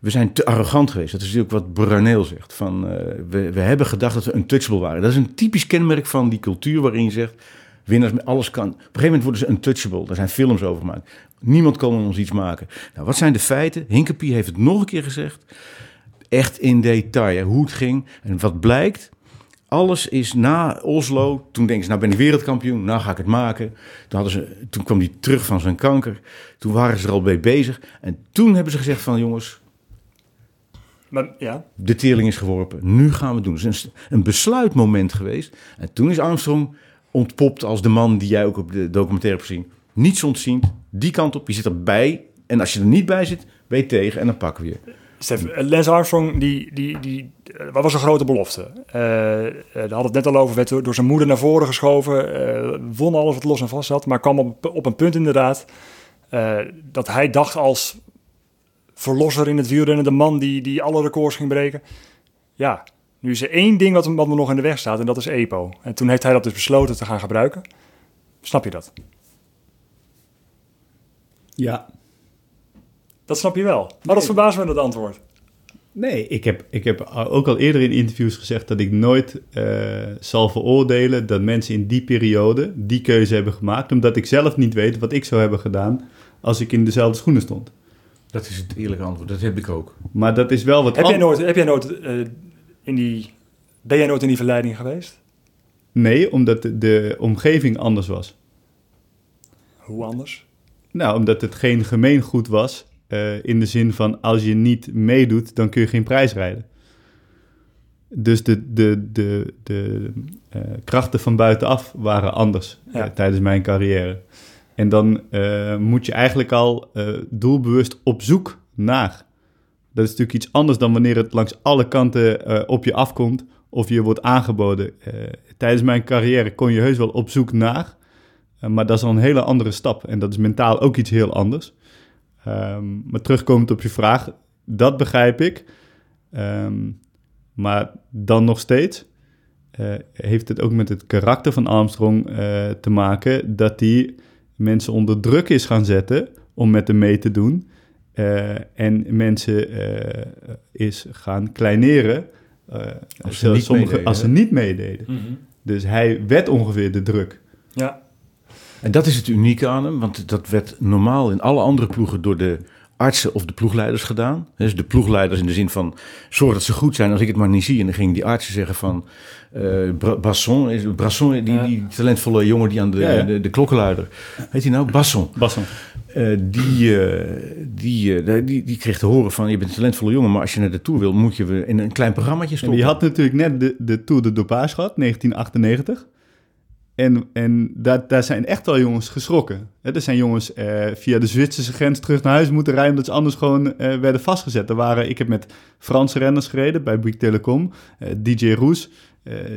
we zijn te arrogant geweest. Dat is natuurlijk wat Bruneel zegt. Van, eh, we, we hebben gedacht dat we untouchable waren. Dat is een typisch kenmerk van die cultuur waarin je zegt... winnaars met alles kan. Op een gegeven moment worden ze untouchable. Daar zijn films over gemaakt. Niemand kan ons iets maken. Nou, wat zijn de feiten? Hinkepie heeft het nog een keer gezegd. Echt in detail, hoe het ging. En wat blijkt... Alles is na Oslo. Toen denken ze, nou ben ik wereldkampioen. Nou ga ik het maken. Toen, hadden ze, toen kwam hij terug van zijn kanker. Toen waren ze er al mee bezig. En toen hebben ze gezegd van jongens, Maar, ja. de teerling is geworpen. Nu gaan we het doen. Het is een, een besluitmoment geweest. En toen is Armstrong ontpopt als de man die jij ook op de documentaire hebt gezien. Niets ontziend. Die kant op. Je zit erbij. En als je er niet bij zit, ben je tegen. En dan pakken we je. Stef, eh, Lance Armstrong, die, die, die, eh, wat was een grote belofte? Eh daar hadden het net al over, werd door, door zijn moeder naar voren geschoven. won alles wat los en vast zat. Maar kwam op, op een punt inderdaad dat hij dacht als verlosser in het wielrennen, de man die, die alle records ging breken. Ja, nu is er één ding wat, wat me nog in de weg staat en dat is EPO. En toen heeft hij dat dus besloten te gaan gebruiken. Snap je dat? Ja. Dat snap je wel. Maar dat verbaast me dat antwoord. Nee, ik heb, ik heb ook al eerder in interviews gezegd dat ik nooit eh, zal veroordelen dat mensen in die periode die keuze hebben gemaakt, omdat ik zelf niet weet wat ik zou hebben gedaan als ik in dezelfde schoenen stond. Dat is het eerlijke antwoord. Dat heb ik ook. Maar dat is wel wat Heb jij nooit, heb jij nooit eh, in die, ben jij nooit in die verleiding geweest? Nee, omdat de, de omgeving anders was. Hoe anders? Nou, omdat het geen gemeengoed was, eh, in de zin van als je niet meedoet, dan kun je geen prijs rijden. Dus de, de, de, de eh, krachten van buitenaf waren anders Ja. tijdens mijn carrière. En dan eh, moet je eigenlijk al eh, doelbewust op zoek naar. Dat is natuurlijk iets anders dan wanneer het langs alle kanten eh, op je afkomt of je wordt aangeboden. Tijdens mijn carrière kon je heus wel op zoek naar, maar dat is al een hele andere stap. En dat is mentaal ook iets heel anders. Ehm, maar terugkomend op je vraag, dat begrijp ik. Ehm, maar dan nog steeds heeft het ook met het karakter van Armstrong te maken dat hij mensen onder druk is gaan zetten om met hem mee te doen. eh, en mensen eh, is gaan kleineren eh, Als ze niet sommige- meededen, als ze niet meededen. Dus hij werd ongeveer de druk. Ja, En dat is het unieke aan hem, want dat werd normaal in alle andere ploegen door de artsen of de ploegleiders gedaan. Dus de ploegleiders in de zin van, zorg dat ze goed zijn als ik het maar niet zie. En dan gingen die artsen zeggen van, eh Basson, is, Brasson, die, Ja. die talentvolle jongen die aan de, Ja, ja. de, de klokkenluider, heet hij nou? Basson. Basson. Eh, die, eh, die, die, die kreeg te horen van, je bent een talentvolle jongen, maar als je naar de Tour wil, moet je we in een klein programmaatje En stoppen. die had natuurlijk net de, de Tour de Dopage gehad, 1998. En, en daar, daar zijn echt wel jongens geschrokken. Er zijn jongens eh, via de Zwitserse grens terug naar huis moeten rijden... omdat ze anders gewoon eh, werden vastgezet. Er waren, ik heb met Franse renners gereden bij Bouygues Telecom. eh, DJ Roes,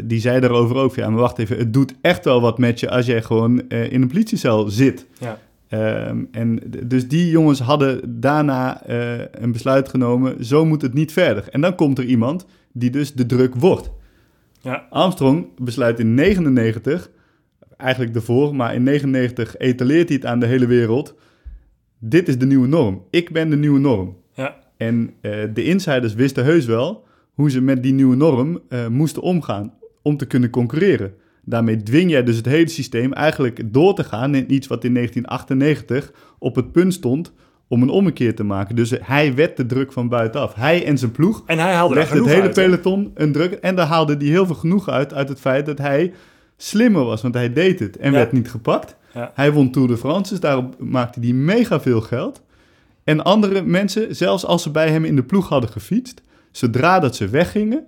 die zei daarover ook... Ja, maar wacht even, het doet echt wel wat met je... als jij gewoon in een politiecel zit. ja. Ehm, en dus die jongens hadden daarna een besluit genomen, zo moet het niet verder. En dan komt er iemand die dus de druk wordt. ja. Armstrong besluit in 99, eigenlijk ervoor, maar in 99 etaleert hij het aan de hele wereld. Dit is de nieuwe norm. Ik ben de nieuwe norm. ja. En eh, de insiders wisten heus wel hoe ze met die nieuwe norm eh, moesten omgaan om te kunnen concurreren. Daarmee dwing jij dus het hele systeem eigenlijk door te gaan in iets wat in 1998 op het punt stond om een ommekeer te maken. Dus hij werd de druk van buitenaf. Hij en zijn ploeg En hij haalde legde het hele uit, peloton een druk. En daar haalde hij heel veel genoeg uit, uit het feit dat hij slimmer was. Want hij deed het en Ja. werd niet gepakt. Ja. Hij won Tour de France, dus daarop maakte hij mega veel geld. En andere mensen, zelfs als ze bij hem in de ploeg hadden gefietst, zodra dat ze weggingen,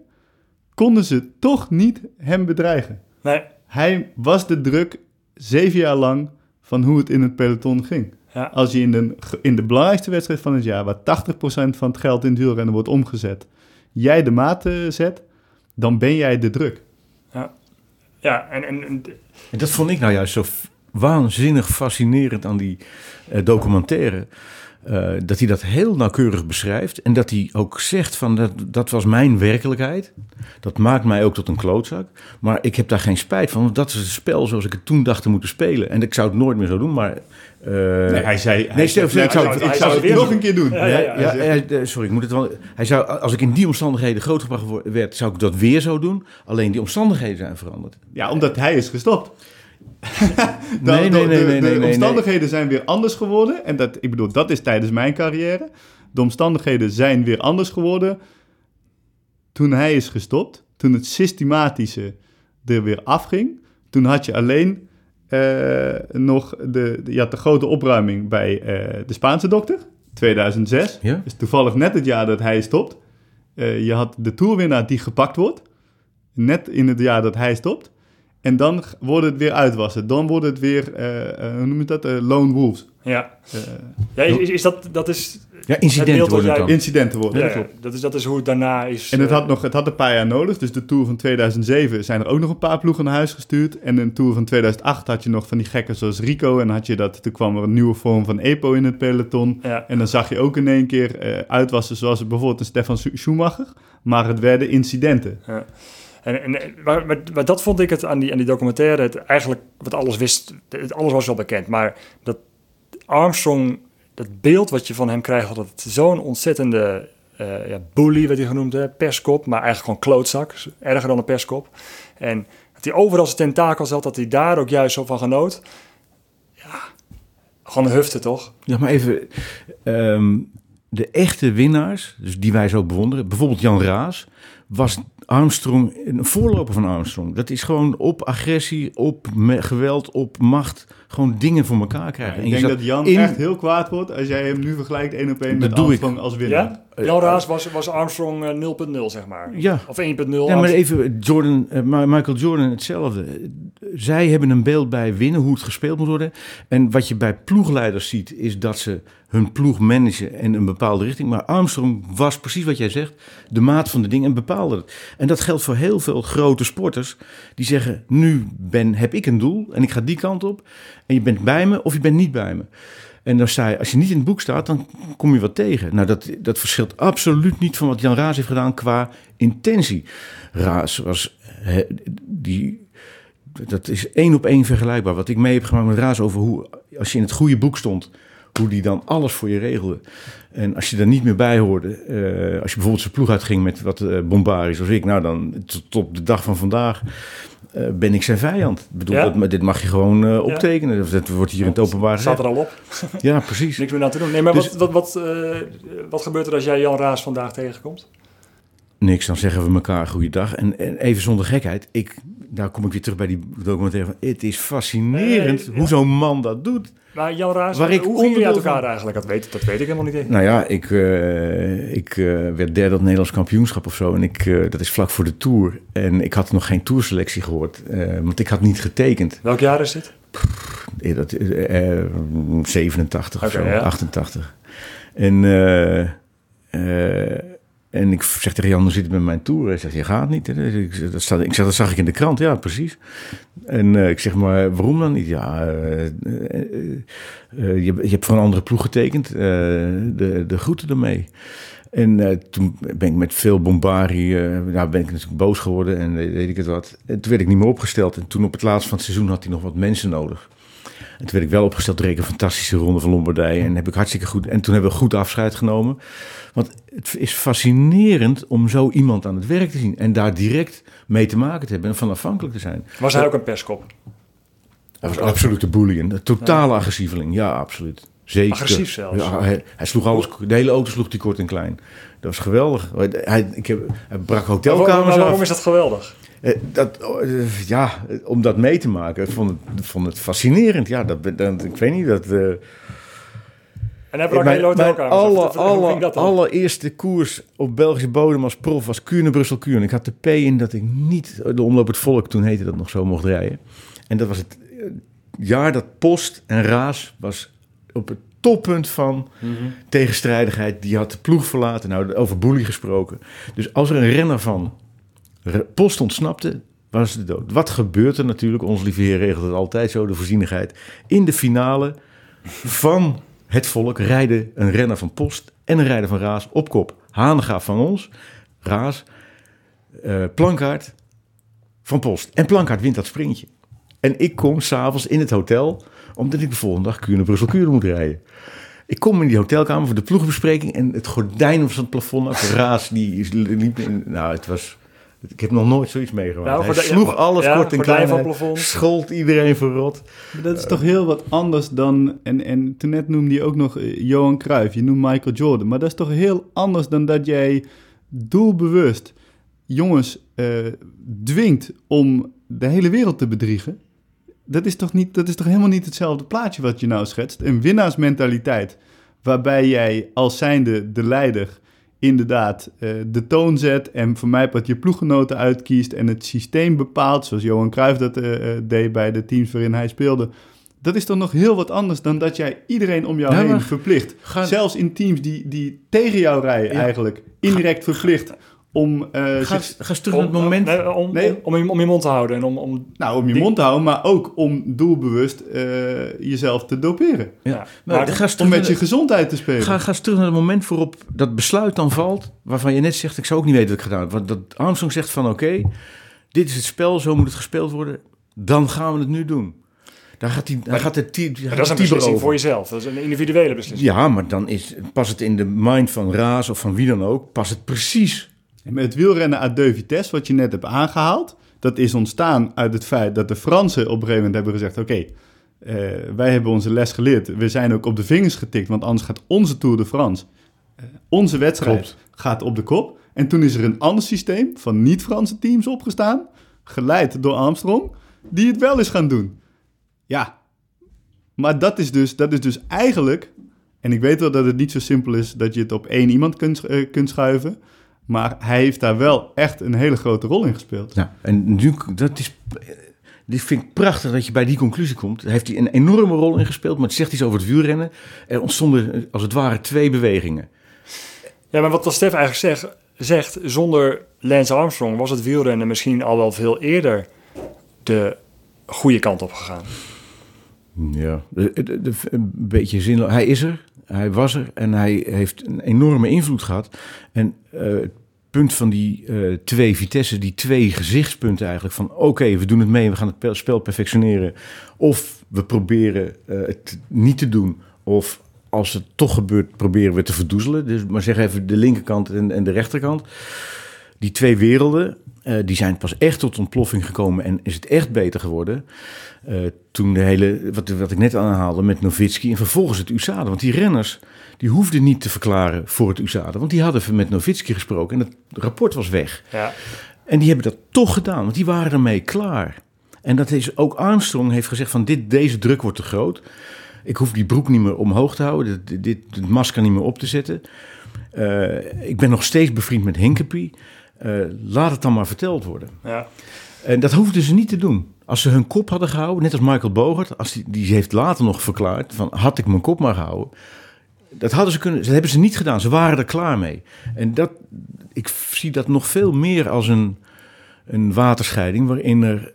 konden ze toch niet hem bedreigen. Nee, Hij was de druk zeven jaar lang van hoe het in het peloton ging. ja. Als je in de, in de belangrijkste wedstrijd van het jaar, waar 80% van het geld in het wielrennen wordt omgezet, jij de maat eh, zet, dan ben jij de druk. Ja, en, en, en dat vond ik nou juist zo waanzinnig fascinerend aan die eh, documentaire. Eh, dat hij dat heel nauwkeurig beschrijft. En dat hij ook zegt van dat, dat was mijn werkelijkheid. Dat maakt mij ook tot een klootzak. Maar ik heb daar geen spijt van. Want dat is het spel zoals ik het toen dacht te moeten spelen. En ik zou het nooit meer zo doen. Maar eh, Nee, hij zei... hij nee, ik zou- ik het nog een keer doen. Ja, Ja, ja, ja, hij ja, eh, sorry, ik moet het wel. Hij zou, als ik in die omstandigheden grootgebracht werd, zou ik dat weer zo doen. Alleen die omstandigheden zijn veranderd. Ja, omdat hij is gestopt. [laughs] Nee, nee, de, nee, nee, de, nee, de nee, omstandigheden zijn weer anders geworden. En dat, ik bedoel, dat is tijdens mijn carrière. De omstandigheden zijn weer anders geworden toen hij is gestopt. Toen het systematische er weer afging. Toen had je alleen eh, nog de, de, je had de grote opruiming bij eh, de Spaanse dokter. 2006. Ja? is toevallig net het jaar dat hij stopt. Eh, je had de toerwinnaar die gepakt wordt. Net in het jaar dat hij stopt. En dan wordt het weer uitwassen. Dan wordt het weer, eh, eh, hoe noem je dat? Eh, lone wolves. ja. Eh, ja is, dat, dat is... Ja, incidenten worden het jij- dan. incidenten worden. Ja, dat is, dat is hoe het daarna is... En het had, nog, het had een paar jaar nodig. Dus de Tour van 2007 zijn er ook nog een paar ploegen naar huis gestuurd. En een Tour van 2008 had je nog van die gekken zoals Rico. En had je dat, toen kwam er een nieuwe vorm van EPO in het peloton. Ja. En dan zag je ook in één keer eh, uitwassen zoals bijvoorbeeld een Stefan Schu- Schumacher. Maar het werden incidenten. Ja. En, en, maar, maar, dat vond ik het aan die, aan die documentaire. Het, eigenlijk, wat alles wist, het, alles was wel bekend. Maar dat Armstrong, dat beeld wat je van hem krijgt, het zo'n ontzettende eh ja, bully, werd hij genoemd, hè, perskop. Maar eigenlijk gewoon klootzak, erger dan een perskop. En dat hij overal zijn tentakels had, dat hij daar ook juist zo van genoot. Ja, gewoon hufte toch? Ja, maar even. ehm, de echte winnaars, dus die wij zo bewonderen, bijvoorbeeld Jan Raas, was Armstrong een voorloper van Armstrong. Dat is gewoon op agressie, op geweld, op macht, gewoon dingen voor elkaar krijgen. En Ik denk dat Jan in- echt heel kwaad wordt als jij hem nu vergelijkt één op één met doe ik. Armstrong als winnaar. Ja? Jan Raas was, was Armstrong eh, 0.0, zeg maar. Ja. Of 1.0. Ja, maar even Jordan, eh, Michael Jordan hetzelfde. Zij hebben een beeld bij winnen, hoe het gespeeld moet worden. En wat je bij ploegleiders ziet, is dat ze hun ploeg managen in een bepaalde richting. Maar Armstrong was precies wat jij zegt, de maat van de dingen en bepaalde het. En dat geldt voor heel veel grote sporters die zeggen, nu ben, heb ik een doel en ik ga die kant op. En je bent bij me of je bent niet bij me. En dan je, als je niet in het boek staat, dan kom je wat tegen. Nou, dat, dat verschilt absoluut niet van wat Jan Raas heeft gedaan qua intentie. Raas was, die, dat is één op één vergelijkbaar. Wat ik mee heb gemaakt met Raas over hoe, als je in het goede boek stond, hoe die dan alles voor je regelde. En als je er niet meer bij hoorde, eh, als je bijvoorbeeld zijn ploeg uitging met wat uh, bombardie zoals ik, nou dan tot op de dag van vandaag uh, ben ik zijn vijand. Ik bedoel, Ja? dat, dit mag je gewoon uh, optekenen. Dat wordt hier in het openbaar Staat er al op. Ja, precies. Niks meer aan te doen. Nee, maar dus, wat, wat, wat, wat gebeurt er als jij Jan Raas vandaag tegenkomt? Niks, dan zeggen we elkaar goeiedag. En, en even zonder gekheid, ik, daar kom ik weer terug bij die documentaire van... Het is fascinerend nee, hoe zo'n man dat doet. Maar Jan Raas, Waar ik hoe gingen jullie uit elkaar van... eigenlijk? Dat weet, dat weet ik helemaal niet. Nou ja, ik, uh, ik uh, werd derde op het Nederlands kampioenschap of zo. En ik, uh, dat is vlak voor de Tour. En ik had nog geen tourselectie gehoord. want ik had niet getekend. Welk jaar is dit? Pff, dat, 87 okay, of zo, ja. 88. En... En ik zeg tegen Jan, hoe zit het met mijn tour? Hij zegt, je gaat niet. Ik, dat staat, ik dat zag ik in de krant. Ja, precies. En uh, ik zeg, maar waarom dan niet? Ja, uh, uh, je, hebt voor een andere ploeg getekend. de, de groeten ermee. En toen ben ik met veel bombardie, nou ben ik natuurlijk boos geworden en weet ik het wat. En toen werd ik niet meer opgesteld. En toen op het laatst van het seizoen had hij nog wat mensen nodig. En toen werd ik wel opgesteld, reed ik een fantastische ronde van Lombardije. En heb ik hartstikke goed. En toen hebben we goed afscheid genomen. Want het is fascinerend om zo iemand aan het werk te zien. En daar direct mee te maken te hebben en van afhankelijk te zijn. Was hij ook een perskop? Hij was absoluut een bully. Een totale agressieveling. Ja, absoluut. Zeker. Agressief zelfs. Ja, hij, hij, sloeg alles. De hele auto sloeg hij kort en klein. Dat was geweldig. Hij, ik heb, hij brak hotelkamers maar, maar waarom af. is dat geweldig? Dat, ja, om dat mee te maken. Ik vond het, vond het fascinerend. Ja, dat, dat, ik weet niet, dat... Uh, en hij brak mijn, hele hotelkamers alle, af. alle, allereerste koers op Belgische bodem als prof was Kuurne, Brussel, Kuurne. Ik had de P in dat ik niet de omloop het volk, toen heette dat nog zo, mocht rijden. En dat was het jaar dat Post en Raas was op het toppunt van tegenstrijdigheid. Die had de ploeg verlaten. Nou, over Boelie gesproken. Dus als er een renner van Post ontsnapte, was de dood. Wat gebeurt er natuurlijk? Ons lieve heer regelt het altijd zo, de voorzienigheid. In de finale van het volk rijden een renner van Post en een rijder van Raas op kop. Hanegaaf van ons, Raas, eh Plankaart van Post. En Plankaart wint dat sprintje. En ik kom s'avonds in het hotel, omdat ik de volgende dag Kuurne, Brussel, Kuurne moet rijden. Ik kom in die hotelkamer voor de ploegbespreking en het gordijn op het plafond af. Raas, die liep. Nou, het was... Ik heb nog nooit zoiets meegemaakt. Nou, Hij sloeg alles ja, kort en klein. Hij. Schold iedereen verrot. Maar dat is toch heel wat anders dan... En, en toen net noemde je ook nog eh, Johan Cruijff, je noemt Michael Jordan. Maar dat is toch heel anders dan dat jij doelbewust jongens eh, dwingt om de hele wereld te bedriegen. Dat is, toch niet, dat is toch helemaal niet hetzelfde plaatje wat je nou schetst? Een winnaarsmentaliteit waarbij jij als zijnde de leider inderdaad eh, de toon zet en voor mij wat je ploeggenoten uitkiest en het systeem bepaalt, zoals Johan Cruijff dat eh, eh, deed bij de teams waarin hij speelde. Dat is toch nog heel wat anders dan dat jij iedereen om jou Ja, heen verplicht. Zelfs in teams die, die tegen jou rijden Ja. eigenlijk, indirect verplicht om eh, Ga, zich ga eens terug naar het moment. Nee, om, Nee. om, om, je, om je mond te houden en om... om Nou, om je Die- mond te houden, maar ook om doelbewust eh, jezelf te doperen. ja. Maar Maar ga eens Om met je gezondheid te spelen. Ga, ga eens terug naar het moment waarop dat besluit dan valt, waarvan je net zegt, ik zou ook niet weten wat ik gedaan heb. Want dat Armstrong zegt van, oké, dit is het spel, zo moet het gespeeld worden, dan gaan we het nu doen. Daar gaat, die, daar gaat het dat is een beslissing voor jezelf. Dat is een individuele beslissing. Ja, maar dan is, pas het in de mind van Raas of van wie dan ook, pas het precies. Het wielrennen à deux vitesse, wat je net hebt aangehaald, dat is ontstaan uit het feit dat de Fransen op een gegeven moment hebben gezegd: Oké, eh, wij hebben onze les geleerd. We zijn ook op de vingers getikt, want anders gaat onze Tour de France, eh, onze wedstrijd, Klopt. gaat op de kop. En toen is er een ander systeem van niet-Franse teams opgestaan, geleid door Armstrong, die het wel is gaan doen. Ja, maar dat is dus, dat is dus eigenlijk, en ik weet wel dat het niet zo simpel is dat je het op één iemand kunt, eh, kunt schuiven. Maar hij heeft daar wel echt een hele grote rol in gespeeld. Nou, en nu, dat is, dit vind ik prachtig dat je bij die conclusie komt. Daar heeft hij een enorme rol in gespeeld, maar het zegt iets over het wielrennen. Er ontstonden als het ware twee bewegingen. Ja, maar wat Stef eigenlijk zegt, zegt, zonder Lance Armstrong was het wielrennen misschien al wel veel eerder de goede kant op gegaan. Ja, een beetje zinloos. Hij is er, hij was er en hij heeft een enorme invloed gehad. En eh, het punt van die eh, twee Vitesse, die twee gezichtspunten eigenlijk van... oké, we doen het mee, we gaan het pe- spel perfectioneren. Of we proberen eh, het niet te doen. Of als het toch gebeurt, proberen we te verdoezelen. Dus maar zeg even de linkerkant en, en de rechterkant. Die twee werelden, eh, die zijn pas echt tot ontploffing gekomen en is het echt beter geworden. Eh, toen de hele, wat, wat ik net aanhaalde met Novitski en vervolgens het USADA. Want die renners, die hoefden niet te verklaren voor het USADA. Want die hadden met Novitski gesproken en het rapport was weg. Ja, En die hebben dat toch gedaan, want die waren ermee klaar. En dat is ook Armstrong heeft gezegd van dit, deze druk wordt te groot. Ik hoef die broek niet meer omhoog te houden, dit, dit, dit masker niet meer op te zetten. Eh, ik ben nog steeds bevriend met Hinkepie. Eh, laat het dan maar verteld worden. ja. En dat hoefden ze niet te doen. Als ze hun kop hadden gehouden, net als Michael Bogert, als die, die heeft later nog verklaard van had ik mijn kop maar gehouden. Dat hadden ze kunnen, dat hebben ze niet gedaan. Ze waren er klaar mee. En dat, ik zie dat nog veel meer als een, een waterscheiding waarin er.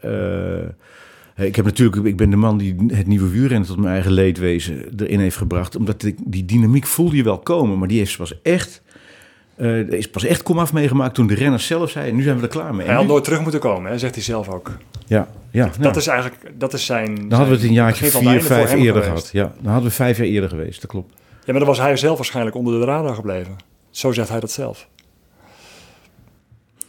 eh, ik heb natuurlijk, ik ben de man die het nieuwe wielrennen tot mijn eigen leedwezen erin heeft gebracht. Omdat ik, die dynamiek voelde je wel komen, maar die heeft pas echt. Er is pas echt komaf meegemaakt toen de renners zelf zeiden: nu zijn we er klaar mee. Hij had nooit terug moeten komen, hè, zegt hij zelf ook. ja, ja, Dat nou. is eigenlijk dat is zijn. Dan hadden we het een jaartje vier, vijf eerder gehad. Ja. Ja, dan hadden we vijf jaar eerder geweest, dat klopt. ja, maar dan was hij zelf waarschijnlijk onder de radar gebleven. Zo zegt hij dat zelf.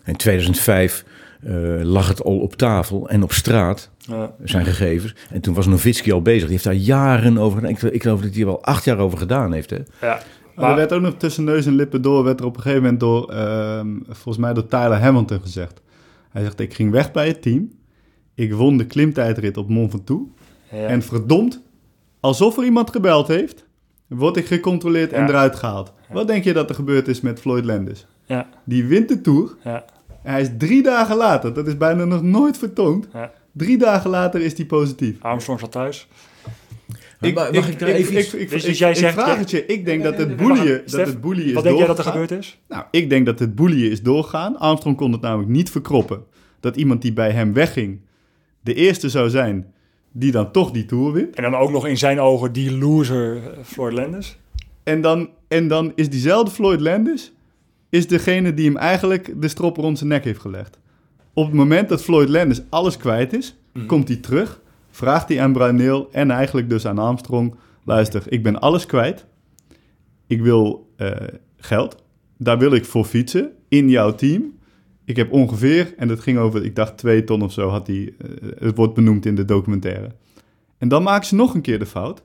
In 2005 eh, lag het al op tafel en op straat, Ja. zijn gegevens. En toen was Novitski al bezig. Die heeft daar jaren over gedaan. Ik, ik geloof dat hij er wel acht jaar over gedaan heeft. Hè? ja. Maar er werd ook nog tussen neus en lippen door, werd er op een gegeven moment door, ehm, volgens mij door Tyler Hamilton gezegd. Hij zegt, ik ging weg bij het team. Ik won de klimtijdrit op Mont Ventoux. ja. En verdomd, alsof er iemand gebeld heeft, word ik gecontroleerd en eruit gehaald. Wat denk je dat er gebeurd is met Floyd Landis? ja, Die wint de Tour. ja, En hij is drie dagen later, dat is bijna nog nooit vertoond. Drie dagen later is hij positief. Armstrong zat thuis. Maar mag- ik daar even iets- Dus ik, jij ik zegt- vraag het je. Ik denk dat het Wacht, boelieën, dat het boelieën is Wat denk jij dat er gebeurd is? Nou, ik denk dat het boelieën is doorgaan. Armstrong kon het namelijk niet verkroppen. Dat iemand die bij hem wegging, de eerste zou zijn die dan toch die Tour wint. En dan ook nog in zijn ogen die loser eh, Floyd Landis. En dan, en dan is diezelfde Floyd Landis is degene die hem eigenlijk de strop rond zijn nek heeft gelegd. Op het moment dat Floyd Landis alles kwijt is, Mhm. komt hij terug, vraagt hij aan Bruineel en eigenlijk dus aan Armstrong... luister, ik ben alles kwijt. Ik wil eh, geld. Daar wil ik voor fietsen in jouw team. Ik heb ongeveer, en dat ging over, ik dacht twee ton of zo, had hij, eh, het wordt benoemd in de documentaire. En dan maken ze nog een keer de fout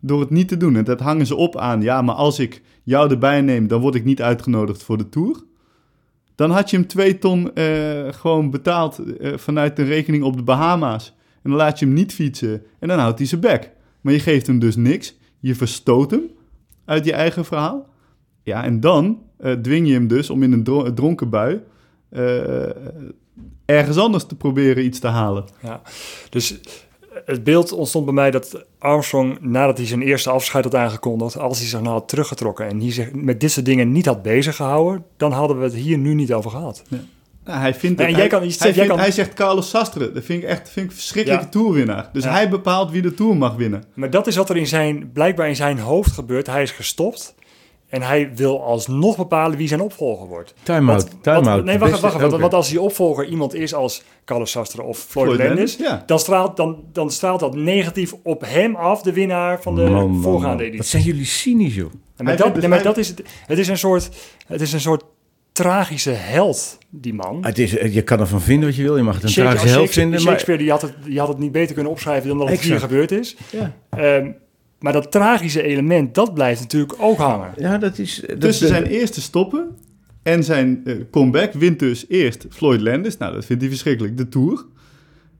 door het niet te doen. En dat hangen ze op aan, ja, maar als ik jou erbij neem, dan word ik niet uitgenodigd voor de Tour. Dan had je hem twee ton eh, gewoon betaald vanuit een rekening op de Bahama's. En dan laat je hem niet fietsen en dan houdt hij zijn bek. Maar je geeft hem dus niks. Je verstoot hem uit je eigen verhaal. Ja, en dan eh, dwing je hem dus om in een dro- dronken bui eh, ergens anders te proberen iets te halen. Ja. Dus het beeld ontstond bij mij dat Armstrong, nadat hij zijn eerste afscheid had aangekondigd, als hij zich nou had teruggetrokken en hier zich met dit soort dingen niet had bezig gehouden, dan hadden we het hier nu niet over gehad. Nou, hij vindt Nee, het, en jij hij, kan iets- hij, jij vindt- kan- hij zegt Carlos Sastre. Dat vind ik echt vind ik een verschrikkelijke Ja. toerwinnaar. Dus Ja. hij bepaalt wie de tour mag winnen. Maar dat is wat er in zijn, blijkbaar in zijn hoofd gebeurt. Hij is gestopt en hij wil alsnog bepalen wie zijn opvolger wordt. Time-out, want- Nee, wacht, wacht, want als die opvolger iemand is als Carlos Sastre of Floyd, Floyd Landis, ja. dan, straalt, dan, dan straalt dat negatief op hem af, de winnaar van de Man, voorgaande man. editie. Wat zijn jullie cynisch, joh. En maar dat, dus nee, maar hij- dat is het. Het is een soort, het is een soort tragische held, die man. Het is, je kan ervan vinden wat je wil. Je mag het een tragische held Shakespeare, vinden. Maar, Shakespeare die had, het, die had het niet beter kunnen opschrijven dan dat het hier gebeurd is. ja. Ehm, maar dat tragische element, dat blijft natuurlijk ook hangen. ja, dat is... Dat, Tussen zijn eerste stoppen en zijn eh, comeback wint dus eerst Floyd Landis. Nou, dat vindt hij verschrikkelijk. De Tour.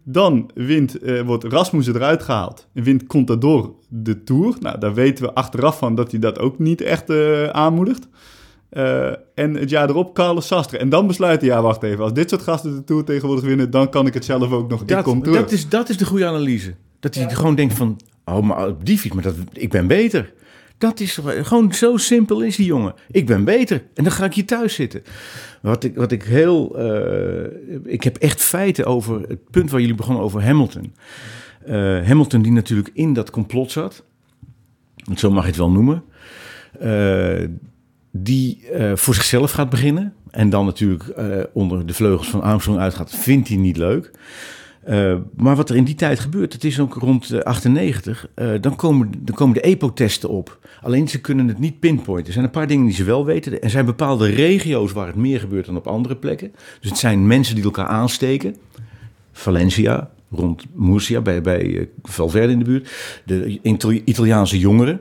Dan wint, eh, wordt Rasmussen eruit gehaald. En wint Contador de Tour. Nou, daar weten we achteraf van dat hij dat ook niet echt eh, aanmoedigt. Eh, en het jaar erop Carlos Sastre. En dan besluit hij, ja, wacht even. Als dit soort gasten de Tour tegenwoordig winnen, dan kan ik het zelf ook nog. ik dat, kom terug. dat, is, dat is de goede analyse. Dat hij gewoon denkt van... Oh, maar op die fiets, maar dat, ik ben beter. Dat is gewoon zo simpel is die jongen. Ik ben beter. En dan ga ik hier thuis zitten. Wat ik, wat ik heel... eh, ik heb echt feiten over het punt waar jullie begonnen over Hamilton. Eh, Hamilton die natuurlijk in dat complot zat. Want zo mag je het wel noemen. Eh, die eh, voor zichzelf gaat beginnen. En dan natuurlijk eh, onder de vleugels van Armstrong uitgaat. Vindt hij niet leuk. Eh, maar wat er in die tijd gebeurt, het is ook rond eh, 98, eh, dan, komen, dan komen de EPO-testen op. Alleen ze kunnen het niet pinpointen. Er zijn een paar dingen die ze wel weten. Er zijn bepaalde regio's waar het meer gebeurt dan op andere plekken. Dus het zijn mensen die elkaar aansteken. Valencia, rond Murcia, bij, bij Valverde in de buurt. De Itali- Italiaanse jongeren.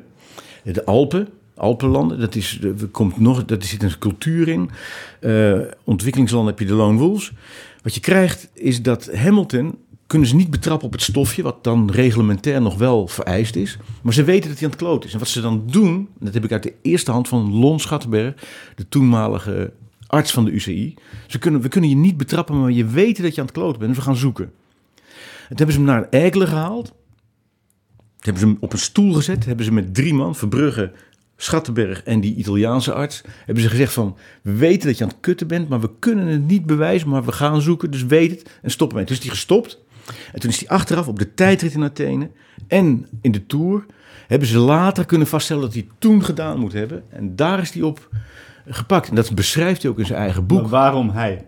De Alpen, Alpenlanden, dat, is, komt nog, dat zit een cultuur in. Eh, ontwikkelingslanden heb je de lone wolves. Wat je krijgt is dat Hamilton kunnen ze niet betrappen op het stofje, wat dan reglementair nog wel vereist is. Maar ze weten dat hij aan het kloot is. En wat ze dan doen, dat heb ik uit de eerste hand van Lon Schattenberg, de toenmalige arts van de UCI. Ze kunnen, we kunnen je niet betrappen, maar je weet dat je aan het kloten bent. Dus we gaan zoeken. En toen hebben ze hem naar Eikelen gehaald. Toen hebben ze hem op een stoel gezet. Hebben ze met drie man, Verbrugge, Schattenberg en die Italiaanse arts, hebben ze gezegd van, we weten dat je aan het kutten bent, maar we kunnen het niet bewijzen, maar we gaan zoeken, dus weet het en stop ermee. Toen is hij gestopt. En toen is hij achteraf op de tijdrit in Athene en in de Tour, hebben ze later kunnen vaststellen dat hij toen gedaan moet hebben. En daar is hij op gepakt. En dat beschrijft hij ook in zijn eigen boek. Maar waarom hij?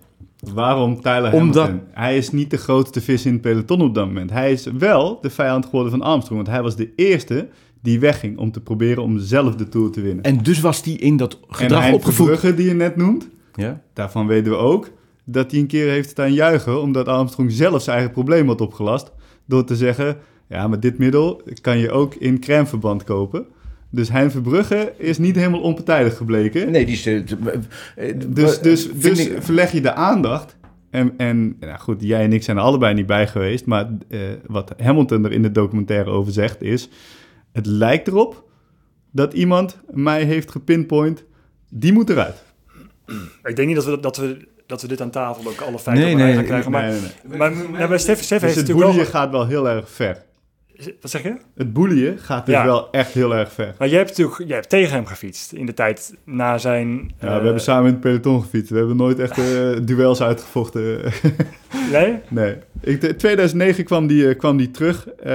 Waarom Tyler Omdat- Hamilton? Hij is niet de grootste vis in het peloton op dat moment. Hij is wel de vijand geworden van Armstrong. Want hij was de eerste die wegging om te proberen om zelf de Tour te winnen. En dus was hij in dat En gedrag opgevoed. Verbrugge, die je net noemt, Ja? daarvan weten we ook dat hij een keer heeft staan juichen... omdat Armstrong zelf zijn eigen probleem had opgelast... door te zeggen, ja, maar dit middel kan je ook in crèmeverband kopen... Dus Hein Verbrugge is niet helemaal onpartijdig gebleken. Nee, die is... eh, eh, Dus, dus, vind dus ik- verleg je de aandacht. En, en nou goed, jij en ik zijn er allebei niet bij geweest. Maar eh, wat Hamilton er in de documentaire over zegt is... Het lijkt erop dat iemand mij heeft gepinpoint. Die moet eruit. Ik denk niet dat we, dat we, dat we dit aan tafel ook alle feiten Nee, gaan krijgen. Maar, Nee, nee, nee. maar, maar, maar Stef, Stef Dus heeft het wel... gaat wel heel erg ver. Wat zeg je? Het boelien gaat dus Ja. wel echt heel erg ver. Maar jij hebt natuurlijk jij hebt tegen hem gefietst in de tijd na zijn... Ja, eh, we hebben samen in het peloton gefietst. We hebben nooit echt eh, [laughs] duels uitgevochten. [laughs] Nee? nee. Ik, in 2009 kwam die, eh, kwam die terug. Ehm,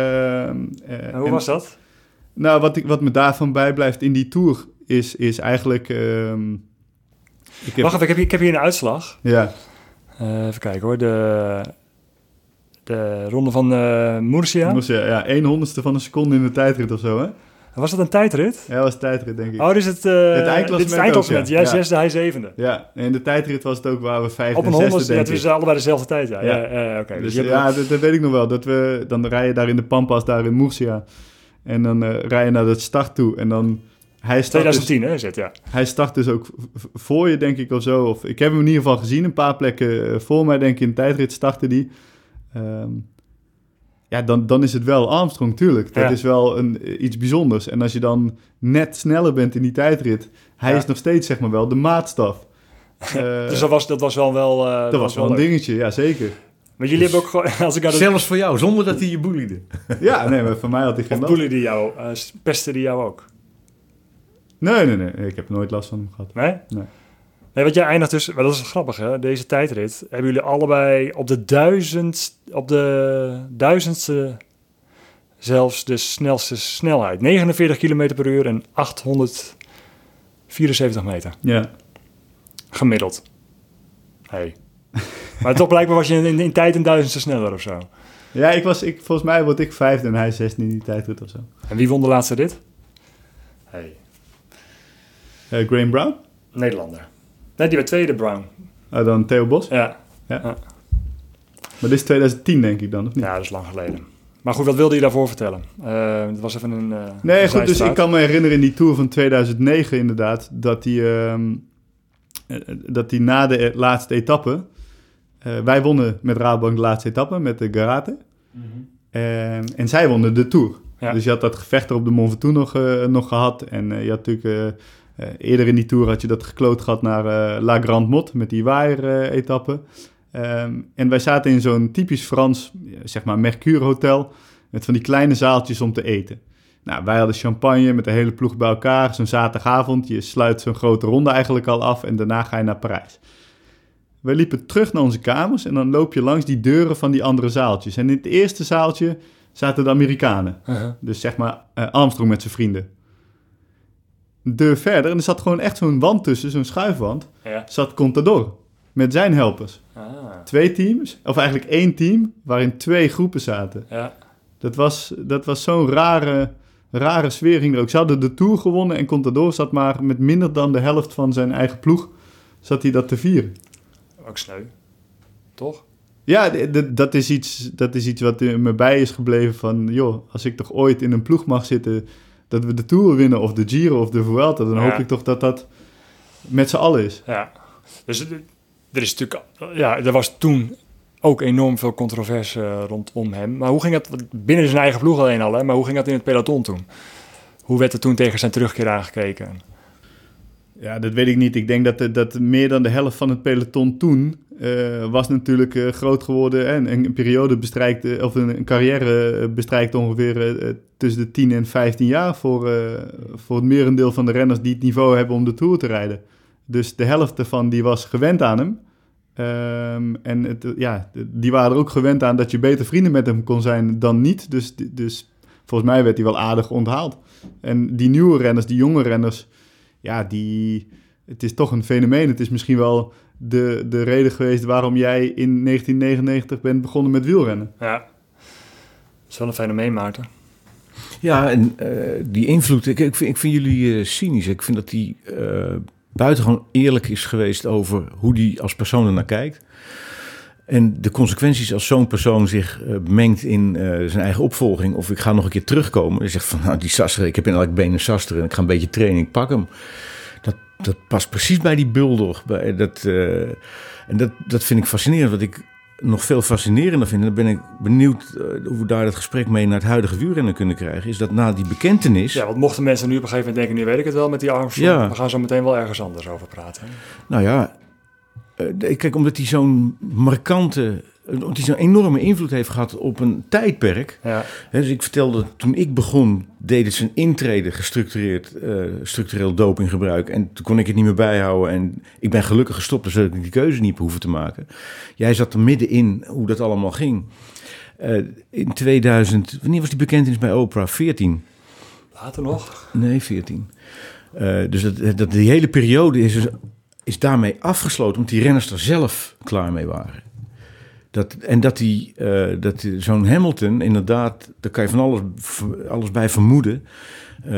eh, hoe en- was dat? Nou, wat, ik, wat me daarvan bijblijft in die Tour is, is eigenlijk... ehm, ik heb, Wacht even, ik heb, hier, ik heb hier een uitslag. Ja, Eh, even kijken hoor. De, de ronde van eh Murcia. je, ja, één honderdste van een seconde in de tijdrit of zo, hè? Was dat een tijdrit? Ja, dat was tijdrit, denk ik. Oh, is het, eindklassement is het eindklassement. ja. Jij Ja. zesde, hij zevende. Ja, en in de tijdrit was het ook waar we vijfde Op een honderdste, ja, het ik. is allebei dezelfde tijd, ja. ja. Oké. Dus Dus ja, dat, dat weet ik nog wel. Dat we, dan rij je daar in de Pampas, daar in Murcia. En dan eh rij je naar de start toe. En dan... Hij start, dus, 2010, hè, is het, ja. hij start dus ook voor je, denk ik, of zo. Of, ik heb hem in ieder geval gezien. Een paar plekken eh, voor mij, denk ik, in de tijdrit startte die. Ehm, ja, dan, dan is het wel Armstrong, tuurlijk. Dat Ja. is wel een, eh, iets bijzonders. En als je dan net sneller bent in die tijdrit... Hij Ja. is nog steeds, zeg maar wel, de maatstaf. [laughs] Dus dat was, dat was wel wel... dat was wel een leuk. dingetje, ja, zeker. Maar jullie hebben ook gewoon... [laughs] Als ik aan de... Zelfs voor jou, zonder dat hij je boeliede. Ja, nee, maar voor mij had hij geen last. boelen die jou, pesten die jou ook? Nee, nee, nee. Ik heb nooit last van hem gehad. Nee? Nee. Nee, want jij eindigt dus... Maar dat is grappig, hè? Deze tijdrit hebben jullie allebei op de duizend... Op de duizendste zelfs de snelste snelheid. 49 km per uur en 874 meter. Ja. Gemiddeld. Hey. Maar toch blijkbaar was je in, in tijd een duizendste sneller of zo. Ja, ik was, ik, volgens mij word ik vijfde en hij zesde in die tijdrit of zo. En wie won de laatste rit? Hey. Eh, Graham Brown? Nederlander. Nee, die werd tweede, Brown. Ah, dan Theo Bos. Ja. Maar dit is 2010 denk ik dan, of niet? ja, dat is lang geleden. Maar goed, wat wilde je daarvoor vertellen? Eh het was even een... eh, Nee, een goed, dus ik kan me herinneren in die Tour van 2009 inderdaad... dat hij ehm, eh, dat hij na de e- laatste etappe... eh, wij wonnen met Rabobank de laatste etappe met de Garate. En, en zij wonnen de Tour. Ja. Dus je had dat gevecht er op de Mont Ventoux nog, eh, nog gehad. En eh, je had natuurlijk... eerder in die Tour had je dat gekloot gehad naar La Grande Motte... met die waaier-etappe. Ehm, en wij zaten in zo'n typisch Frans, zeg maar, Mercure Hotel... met van die kleine zaaltjes om te eten. Nou, wij hadden champagne met de hele ploeg bij elkaar. Zo'n zaterdagavond. Je sluit zo'n grote ronde eigenlijk al af en daarna ga je naar Parijs. We liepen terug naar onze kamers en dan loop je langs die deuren van die andere zaaltjes. En in het eerste zaaltje zaten de Amerikanen. Uh-huh. Dus zeg maar eh, Armstrong met zijn vrienden. Deur verder en er zat gewoon echt zo'n wand tussen, zo'n schuifwand. Ja. Zat Contador met zijn helpers. Ah, Twee teams, of eigenlijk één team, waarin twee groepen zaten. ja. Dat was, dat was zo'n rare, rare sfeer ging er ook. Ze hadden de Tour gewonnen en Contador zat maar met minder dan de helft van zijn eigen ploeg... zat hij dat te vieren. Ook sneu. Toch? Ja, dat, is iets, dat is iets wat me bij is gebleven van... joh, als ik toch ooit in een ploeg mag zitten... dat we de Tour winnen of de Giro of de Vuelta... dan Ja. hoop ik toch dat dat met z'n allen is. Ja. Dus eh, er is natuurlijk... Ja, er was toen ook enorm veel controverse eh, rondom hem. Maar hoe ging het binnen zijn eigen ploeg alleen al, hè? Maar hoe ging dat in het peloton toen? Hoe werd er toen tegen zijn terugkeer aangekeken? Ja, dat weet ik niet. Ik denk dat, de- dat meer dan de helft van het peloton toen eh, was natuurlijk eh, groot geworden en een, periode bestrijkt, of een, carrière eh, bestrijkt ongeveer eh, tussen de 10 en 15 jaar voor, eh, voor het merendeel van de renners die het niveau hebben om de Tour te rijden. Dus de helft ervan die was gewend aan hem. Ehm, en het, eh, ja, die waren er ook gewend aan dat je beter vrienden met hem kon zijn dan niet. Dus, dus volgens mij werd hij wel aardig onthaald. En die nieuwe renners, die jonge renners, ja, die, het is toch een fenomeen. Het is misschien wel de, de reden geweest waarom jij in 1999 bent begonnen met wielrennen. Ja. Dat is wel een fenomeen, Maarten. Ja, en eh, die invloed, ik, ik, vind, ik vind jullie eh, cynisch. Ik vind dat die eh buitengewoon eerlijk is geweest over hoe die als persoon er naar kijkt. En de consequenties als zo'n persoon zich eh, mengt in eh, zijn eigen opvolging. Of ik ga nog een keer terugkomen. En zegt van, nou die Sasser, ik heb in elk been een Sasser en ik ga een beetje trainen, ik pak hem. Dat, dat past precies bij die bulldog. Bij dat, eh, en dat, dat vind ik fascinerend. Wat ik nog veel fascinerender vind, en dan ben ik benieuwd hoe we daar het gesprek mee naar het huidige wielrennen kunnen krijgen, is dat na die bekentenis, Ja, want mochten mensen nu op een gegeven moment denken, nu weet ik het wel met die Armstrong. Ja. We gaan zo meteen wel ergens anders over praten. nou ja, kijk, omdat hij zo'n markante omdat hij zo'n enorme invloed heeft gehad op een tijdperk. Ja. Hè, dus ik vertelde, toen ik begon, deden ze een intrede gestructureerd, eh, structureel dopinggebruik. En toen kon ik het niet meer bijhouden. En ik ben gelukkig gestopt, dus dat ik die keuze niet hoeven te maken. Jij zat er middenin hoe dat allemaal ging. Eh, in 2000, wanneer was die bekentenis bij Oprah? 14? Later nog. Nee, 14. Eh, dus dat, dat, die hele periode is, dus- is daarmee afgesloten, omdat die renners er zelf klaar mee waren. Dat, en dat, die, eh, dat zo'n Hamilton, inderdaad, daar kan je van alles, alles bij vermoeden. Eh,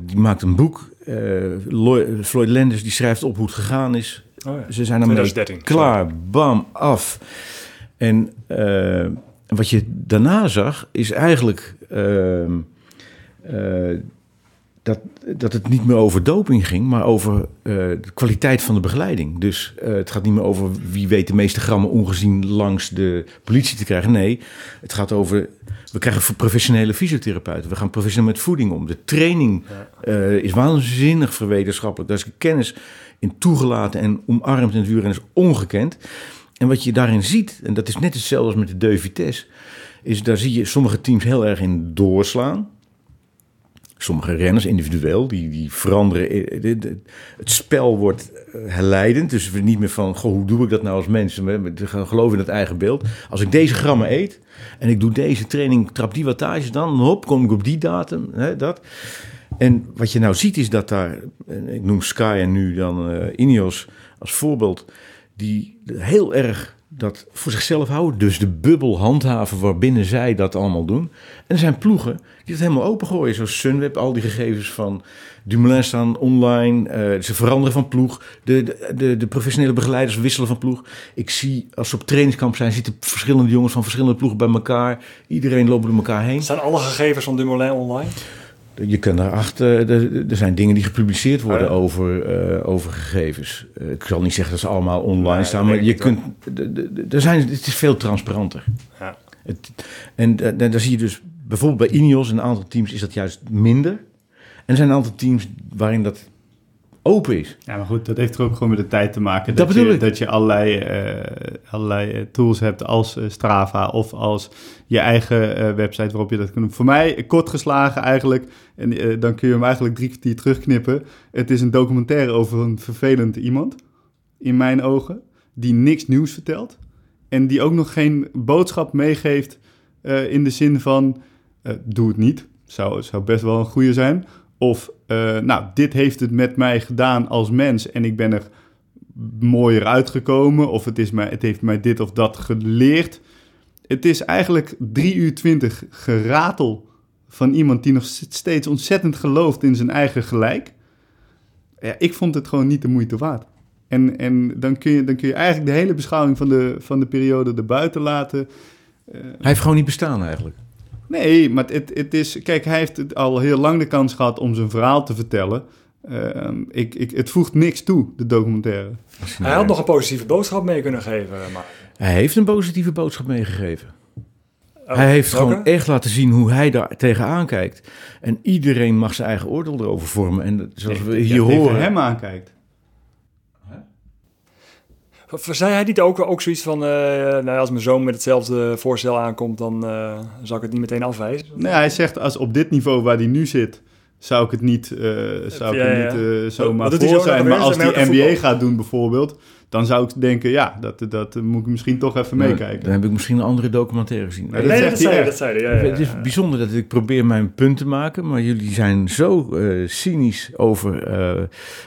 die maakt een boek. Lloyd- Floyd Landis die schrijft op hoe het gegaan is. Oh ja. Ze zijn ermee 2013, klaar, bam, af. En wat je daarna zag, is eigenlijk ehm, eh, dat, dat het niet meer over doping ging, maar over eh, de kwaliteit van de begeleiding. Dus eh, het gaat niet meer over wie weet de meeste grammen ongezien langs de politie te krijgen. Nee, het gaat over, we krijgen professionele fysiotherapeuten. We gaan professioneel met voeding om. De training eh, is waanzinnig verwetenschappelijk. Daar is kennis in toegelaten en omarmd in het wielrennen is ongekend. En wat je daarin ziet, en dat is net hetzelfde als met de Deux Vitesse, is daar zie je sommige teams heel erg in doorslaan. Sommige renners individueel, die, die veranderen. eh, de- Het spel wordt eh, herleidend. Dus we niet meer van, goh, hoe doe ik dat nou als mensen? We gaan geloven in het eigen beeld. Als ik deze grammen eet en ik doe deze training, trap die wattages, dan hop, kom ik op die datum. Hè, dat. En wat je nou ziet is dat daar, eh, ik noem Sky en nu dan eh Ineos als voorbeeld, die heel erg dat voor zichzelf houden. Dus de bubbel handhaven waarbinnen zij dat allemaal doen. En er zijn ploegen die dat helemaal opengooien. Zoals Sunweb, al die gegevens van Dumoulin staan online. eh, ze veranderen van ploeg. De, de, de, de professionele begeleiders wisselen van ploeg. Ik zie, als ze op trainingskamp zijn, zitten verschillende jongens van verschillende ploegen bij elkaar. Iedereen loopt door elkaar heen. Zijn alle gegevens van Dumoulin online? Je kan daarachter, er, er zijn dingen die gepubliceerd worden ja. over, eh, over gegevens. Eh, ik zal niet zeggen dat ze allemaal online Nee, staan, maar je kunt, er zijn, het is veel transparanter. Ja. Het, en da- daar zie je dus, bijvoorbeeld bij Ineos, een aantal teams is dat juist minder. En er zijn een aantal teams waarin dat open is. Ja, maar goed, dat heeft er ook gewoon met de tijd te maken. Dat je, ik. Dat je allerlei, eh, allerlei eh, tools hebt als eh, Strava of als je eigen website waarop je dat kunt doen. Voor mij, kort geslagen eigenlijk, en dan kun je hem eigenlijk drie kwartier terugknippen. Het is een documentaire over een vervelend iemand, in mijn ogen, die niks nieuws vertelt. En die ook nog geen boodschap meegeeft in de zin van, doe het niet. Zou, zou best wel een goede zijn. Of, eh, nou, dit heeft het met mij gedaan als mens en ik ben er mooier uitgekomen. Of het, is mij, het heeft mij dit of dat geleerd. Het is eigenlijk 3 uur 20 geratel van iemand die nog steeds ontzettend gelooft in zijn eigen gelijk. Ja, ik vond het gewoon niet de moeite waard. En, en dan, kun je, dan kun je eigenlijk de hele beschouwing van de, van de periode erbuiten laten. Hij heeft gewoon niet bestaan eigenlijk. Nee, maar het, het is... Kijk, hij heeft het al heel lang de kans gehad om zijn verhaal te vertellen. Ehm, ik, ik, het voegt niks toe, de documentaire. Hij had nog een positieve boodschap mee kunnen geven. Maar... Hij heeft een positieve boodschap meegegeven. Oh, hij heeft welke? gewoon echt laten zien hoe hij daar tegenaan kijkt. En iedereen mag zijn eigen oordeel erover vormen. En zoals we hier Ja, horen... hem aankijkt. Zei hij niet ook, ook zoiets van, eh, nou, als mijn zoon met hetzelfde voorstel aankomt, dan eh, zal ik het niet meteen afwijzen? Nee, hij zegt als op dit niveau waar hij nu zit, zou ik het niet, eh, zou ik Ja, het ja. niet zomaar voor zo zijn. Maar als hij NBA voetbal? gaat doen bijvoorbeeld, dan zou ik denken, ja, dat, dat moet ik misschien toch even meekijken. Dan heb ik misschien een andere documentaire gezien. Nee, Nee, dat zei dat zei hij. Ja, ja, Het is bijzonder dat ik probeer mijn punt te maken, maar jullie zijn zo eh, cynisch over. eh,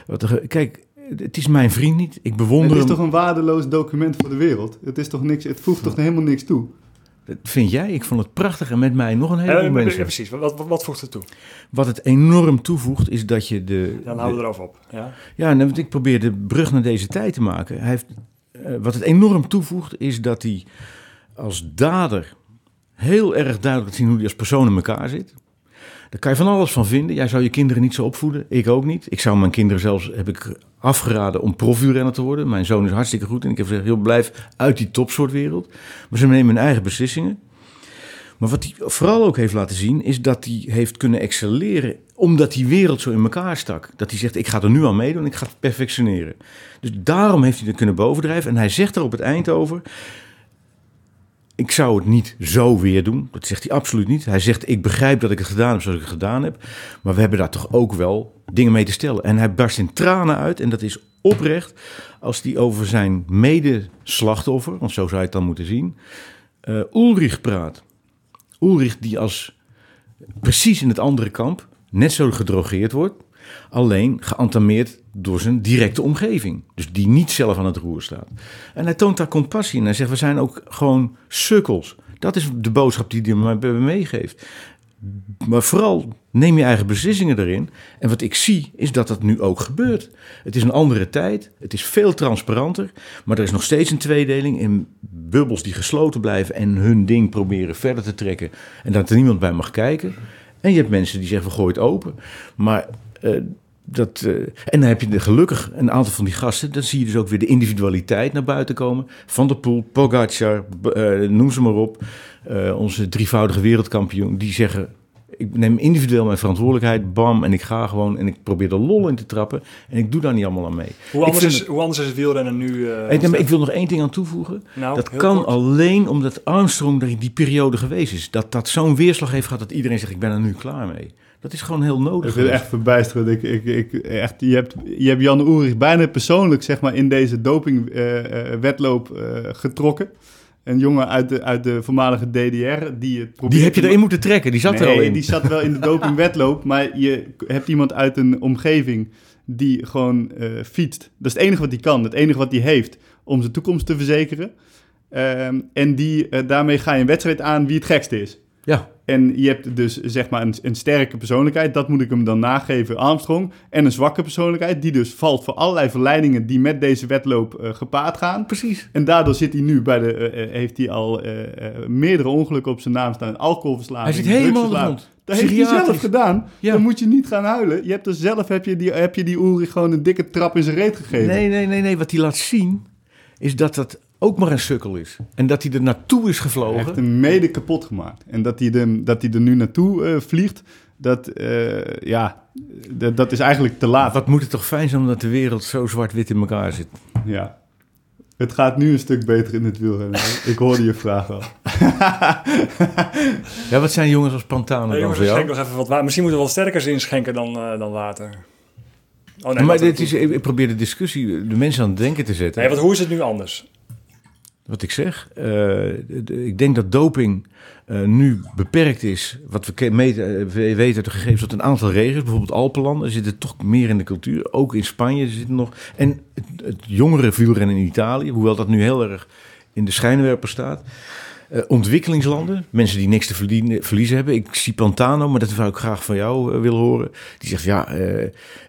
wat er, kijk, het is mijn vriend niet. Ik bewonder Het is hem. toch een waardeloos document voor de wereld? Het, is toch niks, het voegt toch helemaal niks toe? Dat vind jij? Ik vond het prachtig en met mij nog een heleboel Ja, ja, mensen. precies. Wat, wat, wat voegt het toe? Wat het enorm toevoegt is dat je de. Dan houden we erover op. Ja? Ja, nou, want ik probeer de brug naar deze tijd te maken. Hij heeft, eh, wat het enorm toevoegt is dat hij als dader heel erg duidelijk laat zien hoe hij als persoon in elkaar zit. Daar kan je van alles van vinden. Jij zou je kinderen niet zo opvoeden. Ik ook niet. Ik zou mijn kinderen zelfs, heb ik afgeraden om profielrenner te worden. Mijn zoon is hartstikke goed en ik heb gezegd, heel blijf uit die topsoortwereld. Maar ze nemen hun eigen beslissingen. Maar wat hij vooral ook heeft laten zien, is dat hij heeft kunnen excelleren omdat die wereld zo in elkaar stak. Dat hij zegt, ik ga er nu aan meedoen, ik ga het perfectioneren. Dus daarom heeft hij er kunnen bovendrijven. En hij zegt er op het eind over, Ik zou het niet zo weer doen. Dat zegt hij absoluut niet. Hij zegt, ik begrijp dat ik het gedaan heb zoals ik het gedaan heb. Maar we hebben daar toch ook wel dingen mee te stellen. En hij barst in tranen uit. En dat is oprecht als hij over zijn medeslachtoffer, want zo zou je het dan moeten zien, uh, Ulrich praat. Ulrich die als precies in het andere kamp net zo gedrogeerd wordt, alleen geantameerd door zijn directe omgeving. Dus die niet zelf aan het roer staat. En hij toont daar compassie in. Hij zegt, we zijn ook gewoon sukkels. Dat is de boodschap die hij me meegeeft. Maar vooral neem je eigen beslissingen erin. En wat ik zie is dat dat nu ook gebeurt. Het is een andere tijd. Het is veel transparanter. Maar er is nog steeds een tweedeling in bubbels die gesloten blijven en hun ding proberen verder te trekken. En dat er niemand bij mag kijken. En je hebt mensen die zeggen: we gooien het open. Maar. Uh, dat, uh, en dan heb je gelukkig een aantal van die gasten. Dan zie je dus ook weer de individualiteit naar buiten komen. Van der Poel, Pogacar, uh, noem ze maar op. Uh, onze drievoudige wereldkampioen. Die zeggen, ik neem individueel mijn verantwoordelijkheid, bam, en ik ga gewoon en ik probeer de lol in te trappen en ik doe daar niet allemaal aan mee. Hoe anders, is, het, hoe anders is het wielrennen nu? Ik, ik, wil nog één ding aan toevoegen. Nou, dat kan kort. alleen omdat Armstrong er die periode geweest is. Dat dat zo'n weerslag heeft gehad dat iedereen zegt, ik ben er nu klaar mee. Dat is gewoon heel nodig. Ik het echt verbijsterend. Ik, ik, ik, echt, je, hebt, je hebt Jan Ulrich bijna persoonlijk zeg maar, in deze dopingwetloop uh, uh, getrokken een jongen uit de, uit de voormalige DDR. Die, het die heb je erin moeten trekken, die zat nee, er al in. die zat wel in de dopingwetloop, [laughs] maar je hebt iemand uit een omgeving die gewoon uh, fietst. Dat is het enige wat hij kan, het enige wat hij heeft om zijn toekomst te verzekeren. Um, en die, uh, daarmee ga je een wedstrijd aan wie het gekste is. Ja. En je hebt dus zeg maar een, een, sterke persoonlijkheid, dat moet ik hem dan nageven, Armstrong. En een zwakke persoonlijkheid, die dus valt voor allerlei verleidingen die met deze wedloop uh, gepaard gaan. Precies. En daardoor zit hij nu bij de, uh, heeft hij al uh, meerdere ongelukken op zijn naam staan. Alcoholverslaving, Hij zit helemaal. Dat heeft hij zelf gedaan. Ja. Dan moet je niet gaan huilen. Je hebt er zelf, heb je die, heb je die Ulrich gewoon een dikke trap in zijn reet gegeven. Nee, nee, nee, nee. Wat hij laat zien, is dat dat ook maar een sukkel is. En dat hij er naartoe is gevlogen. Hij heeft hem mede kapot gemaakt. En dat hij, de, dat hij er nu naartoe uh, vliegt, dat, uh, ja, dat, dat is eigenlijk te laat. Wat moet het toch fijn zijn omdat de wereld zo zwart-wit in elkaar zit. Ja. Het gaat nu een stuk beter in het wielrennen. Ik hoorde je vraag al. [laughs] ja, wat zijn jongens als Pantano nee, dan voor jou? Nog even wat, misschien moeten we wel sterker inschenken dan, uh, dan water. Oh, nee, maar dit is, ik probeer de discussie, de mensen aan het denken te zetten. Nee, wat, hoe is het nu anders? Wat ik zeg. Uh, ik denk dat doping uh, nu beperkt is. Wat we, meten, we weten uit de gegevens dat een aantal regels, bijvoorbeeld Alpenlanden, zitten toch meer in de cultuur. Ook in Spanje zitten nog. En het, het jongere wielrennen in Italië, hoewel dat nu heel erg in de schijnwerper staat. Uh, ontwikkelingslanden, mensen die niks te verliezen hebben. Ik zie Pantano, maar dat zou ik graag van jou uh, willen horen. Die zegt, ja, uh,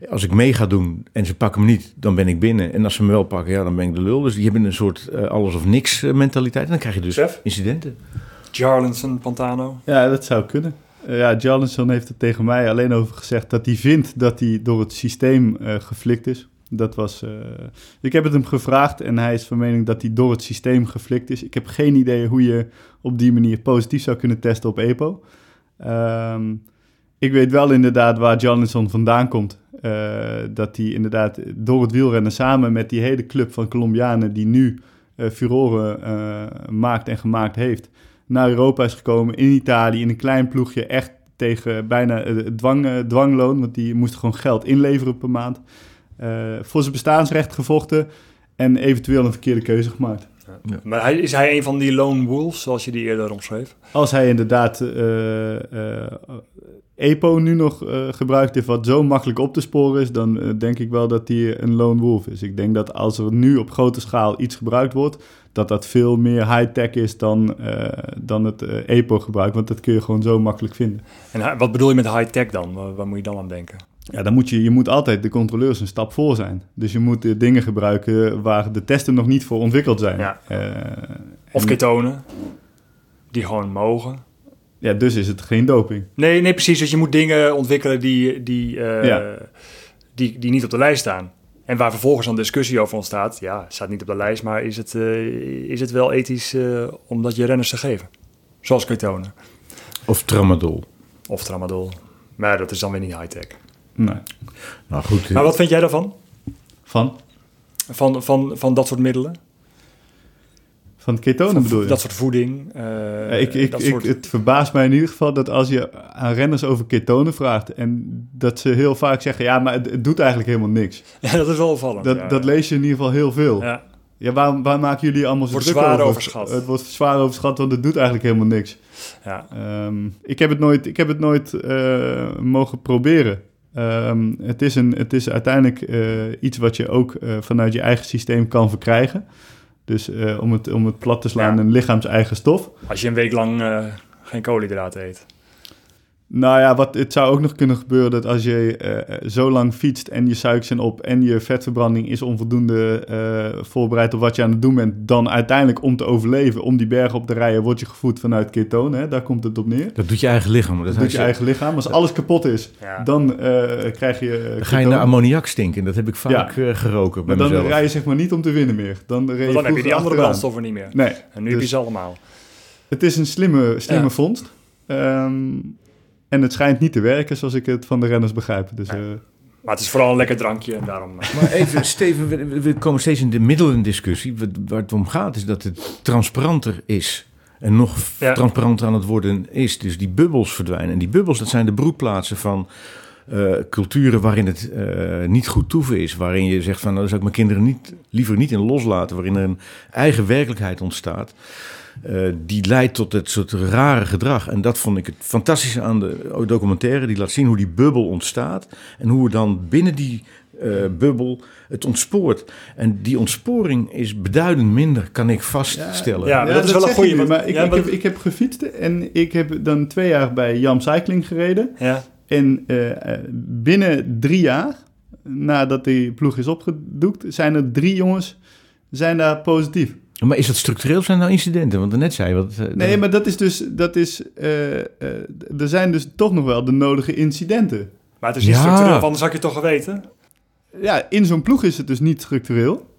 als ik mee ga doen en ze pakken me niet, dan ben ik binnen. En als ze me wel pakken, ja, dan ben ik de lul. Dus die hebben een soort alles of niks mentaliteit. En dan krijg je dus Chef? incidenten. Jarlinson, Pantano? Ja, dat zou kunnen. ja, Jarlinson heeft er tegen mij alleen over gezegd dat hij vindt dat hij door het systeem geflikt is. Dat was, uh, ik heb het hem gevraagd en hij is van mening dat hij door het systeem geflikt is. Ik heb geen idee hoe je op die manier positief zou kunnen testen op EPO. Um, ik weet wel inderdaad waar Johnson vandaan komt. Uh, dat hij inderdaad door het wielrennen samen met die hele club van Colombianen die nu uh, furoren maakt en gemaakt heeft, naar Europa is gekomen in Italië in een klein ploegje echt tegen bijna dwang, dwangloon, want die moest gewoon geld inleveren per maand. Uh, voor zijn bestaansrecht gevochten en eventueel een verkeerde keuze gemaakt. Ja. Maar hij, is hij een van die lone wolves, zoals je die eerder omschreef? Als hij inderdaad uh, uh, EPO nu nog gebruikt heeft, wat zo makkelijk op te sporen is, dan denk ik wel dat hij een lone wolf is. Ik denk dat als er nu op grote schaal iets gebruikt wordt, dat dat veel meer high-tech is dan, dan het EPO-gebruik, want dat kun je gewoon zo makkelijk vinden. En wat bedoel je met high-tech dan? Waar moet je dan aan denken? Ja, dan moet je, je moet altijd de controleurs een stap voor zijn. Dus je moet de dingen gebruiken waar de testen nog niet voor ontwikkeld zijn. Ja. Uh, of ketonen, die gewoon mogen. Ja, dus is het geen doping. Nee, nee precies. Dus je moet dingen ontwikkelen die, die, uh, ja. die, die niet op de lijst staan. En waar vervolgens een discussie over ontstaat. Ja, het staat niet op de lijst, maar is het, uh, is het wel ethisch om dat je renners te geven? Zoals ketonen. Of tramadol. Of tramadol. Maar dat is dan weer niet high-tech. Nee. Nou goed. Maar wat vind jij daarvan? Van? Van, van, van dat soort middelen? Van ketonen Van bedoel je? Dat soort voeding. eh, Ja, ik, ik, dat ik, soort... Het verbaast mij in ieder geval dat als je aan renners over ketonen vraagt... en dat ze heel vaak zeggen, ja, maar het, het doet eigenlijk helemaal niks. [laughs] Ja, dat is wel opvallend. Dat, ja. dat lees je in ieder geval heel veel. Ja, Ja, waar, waar maken jullie allemaal zo Wordt druk zwaar over? overschat. Het wordt zwaar overschat, want het doet eigenlijk helemaal niks. ja. Ehm, ik heb het nooit, ik heb het nooit eh, mogen proberen. Ehm, het, is een, het is uiteindelijk eh, iets wat je ook eh, vanuit je eigen systeem kan verkrijgen. Dus eh, om, het, om het plat te slaan, Ja. een lichaams-eigen stof. Als je een week lang geen koolhydraten eet. Nou ja, wat, het zou ook nog kunnen gebeuren dat als je eh, zo lang fietst en je suikers zijn op en je vetverbranding is onvoldoende eh, voorbereid op wat je aan het doen bent, dan uiteindelijk om te overleven, om die bergen op te rijden, word je gevoed vanuit ketonen. Hè? Daar komt het op neer. Dat doet je eigen lichaam. Dat Dat doet je eigen lichaam. Als alles kapot is, Ja. dan eh, krijg je. eh, Dan ga je naar ammoniak stinken. Dat heb ik vaak eh, geroken bij Maar dan mezelf. rij je zeg maar niet om te winnen meer. Dan, rij je Want dan heb je die andere achteraan. brandstoffen niet meer. Nee, En nu heb je dus ze allemaal. het is een slimme, slimme Ja. vondst. Ehm, en het schijnt niet te werken zoals ik het van de renners begrijp. Dus eh, Maar het is vooral een lekker drankje en daarom... eh, Maar even, Steven, we, we komen steeds in de middelendiscussie. Wat- Waar het om gaat is dat het transparanter is. En nog Ja. transparanter aan het worden is. Dus die bubbels verdwijnen. En die bubbels, dat zijn de broedplaatsen van eh, culturen waarin het eh, niet goed toeven is. Waarin je zegt van, nou, daar zou ik mijn kinderen niet, liever niet in loslaten. Waarin er een eigen werkelijkheid ontstaat. Eh, die leidt tot het soort rare gedrag. En dat vond ik het fantastische aan de documentaire. Die laat zien hoe die bubbel ontstaat. En hoe er dan binnen die eh, bubbel het ontspoort. En die ontsporing is beduidend minder, kan ik vaststellen. Ja, maar dat is wel een want- Maar ik, ja, ik, maar- heb, ik heb gefietst en ik heb dan twee jaar bij Jam Cycling gereden. ja. En eh, eh, binnen drie jaar, nadat die ploeg is opgedoekt, zijn er drie jongens zijn daar positief. Maar is dat structureel of zijn nou incidenten? Want net zei je wat. eh, Nee, maar dat is dus, dat is, eh, eh, er zijn dus toch nog wel de nodige incidenten. Maar het is niet Ja. structureel, want anders had je het toch geweten. Ja, in zo'n ploeg is het dus niet structureel.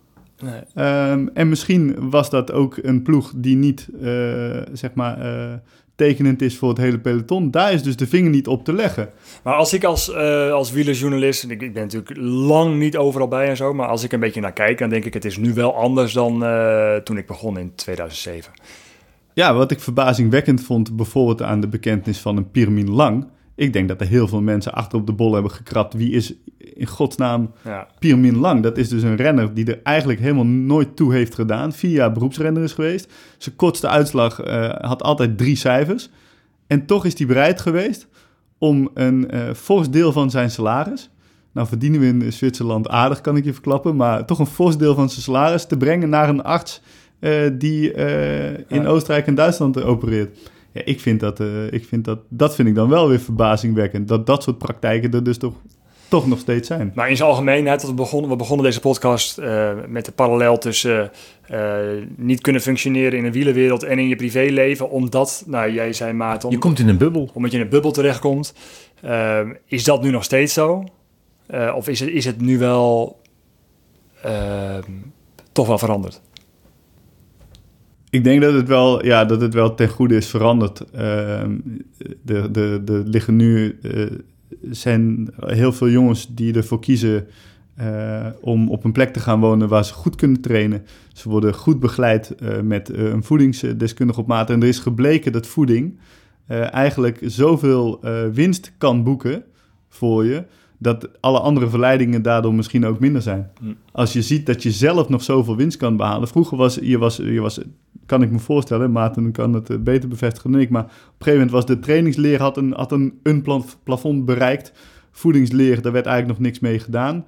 Nee. Ehm, en misschien was dat ook een ploeg die niet, eh, zeg maar, eh, tekenend is voor het hele peloton. Daar is dus de vinger niet op te leggen. Maar als ik als, eh als wielerjournalist, en ik, ik ben natuurlijk lang niet overal bij en zo, maar als ik een beetje naar kijk, dan denk ik het is nu wel anders dan eh, toen ik begon in 2007. Ja, wat ik verbazingwekkend vond, bijvoorbeeld aan de bekentenis van een Pirmin Lang. Ik denk dat er heel veel mensen achter op de bol hebben gekrapt. Wie is in godsnaam Ja. Pirmin Lang? Dat is dus een renner die er eigenlijk helemaal nooit toe heeft gedaan. Vier jaar beroepsrenner is geweest. Zijn kortste uitslag eh, had altijd drie cijfers. En toch is hij bereid geweest om een eh fors deel van zijn salaris... Nou verdienen we in Zwitserland aardig, kan ik je verklappen... maar toch een fors deel van zijn salaris te brengen naar een arts... eh, die in Ja. Oostenrijk en Duitsland opereert. Ja, ik vind dat, eh, ik vind dat, dat vind ik dan wel weer verbazingwekkend. Dat dat soort praktijken er dus toch, toch nog steeds zijn. Maar in zijn algemeenheid, we begonnen, we begonnen deze podcast eh, met de parallel tussen eh, niet kunnen functioneren in een wielerwereld en in je privéleven, omdat, nou jij zei Maarten, Je om- komt in een bubbel. omdat je in een bubbel terechtkomt. Is dat nu nog steeds zo? Eh, of is het, is het nu wel toch wel veranderd? Ik denk dat het wel, ja, dat het wel ten goede is veranderd. Ehm, de, de, de liggen nu eh, zijn heel veel jongens die ervoor kiezen eh, om op een plek te gaan wonen waar ze goed kunnen trainen. Ze worden goed begeleid eh, met een voedingsdeskundige op maat. En er is gebleken dat voeding eigenlijk zoveel winst kan boeken voor je, dat alle andere verleidingen daardoor misschien ook minder zijn. Hm. Als je ziet dat je zelf nog zoveel winst kan behalen. Vroeger was je, was, je was, kan ik me voorstellen, Maarten kan het eh, beter bevestigen dan ik, maar op een gegeven moment was de trainingsleer had een, had een, een plaf- plafond bereikt. Voedingsleer, daar werd eigenlijk nog niks mee gedaan.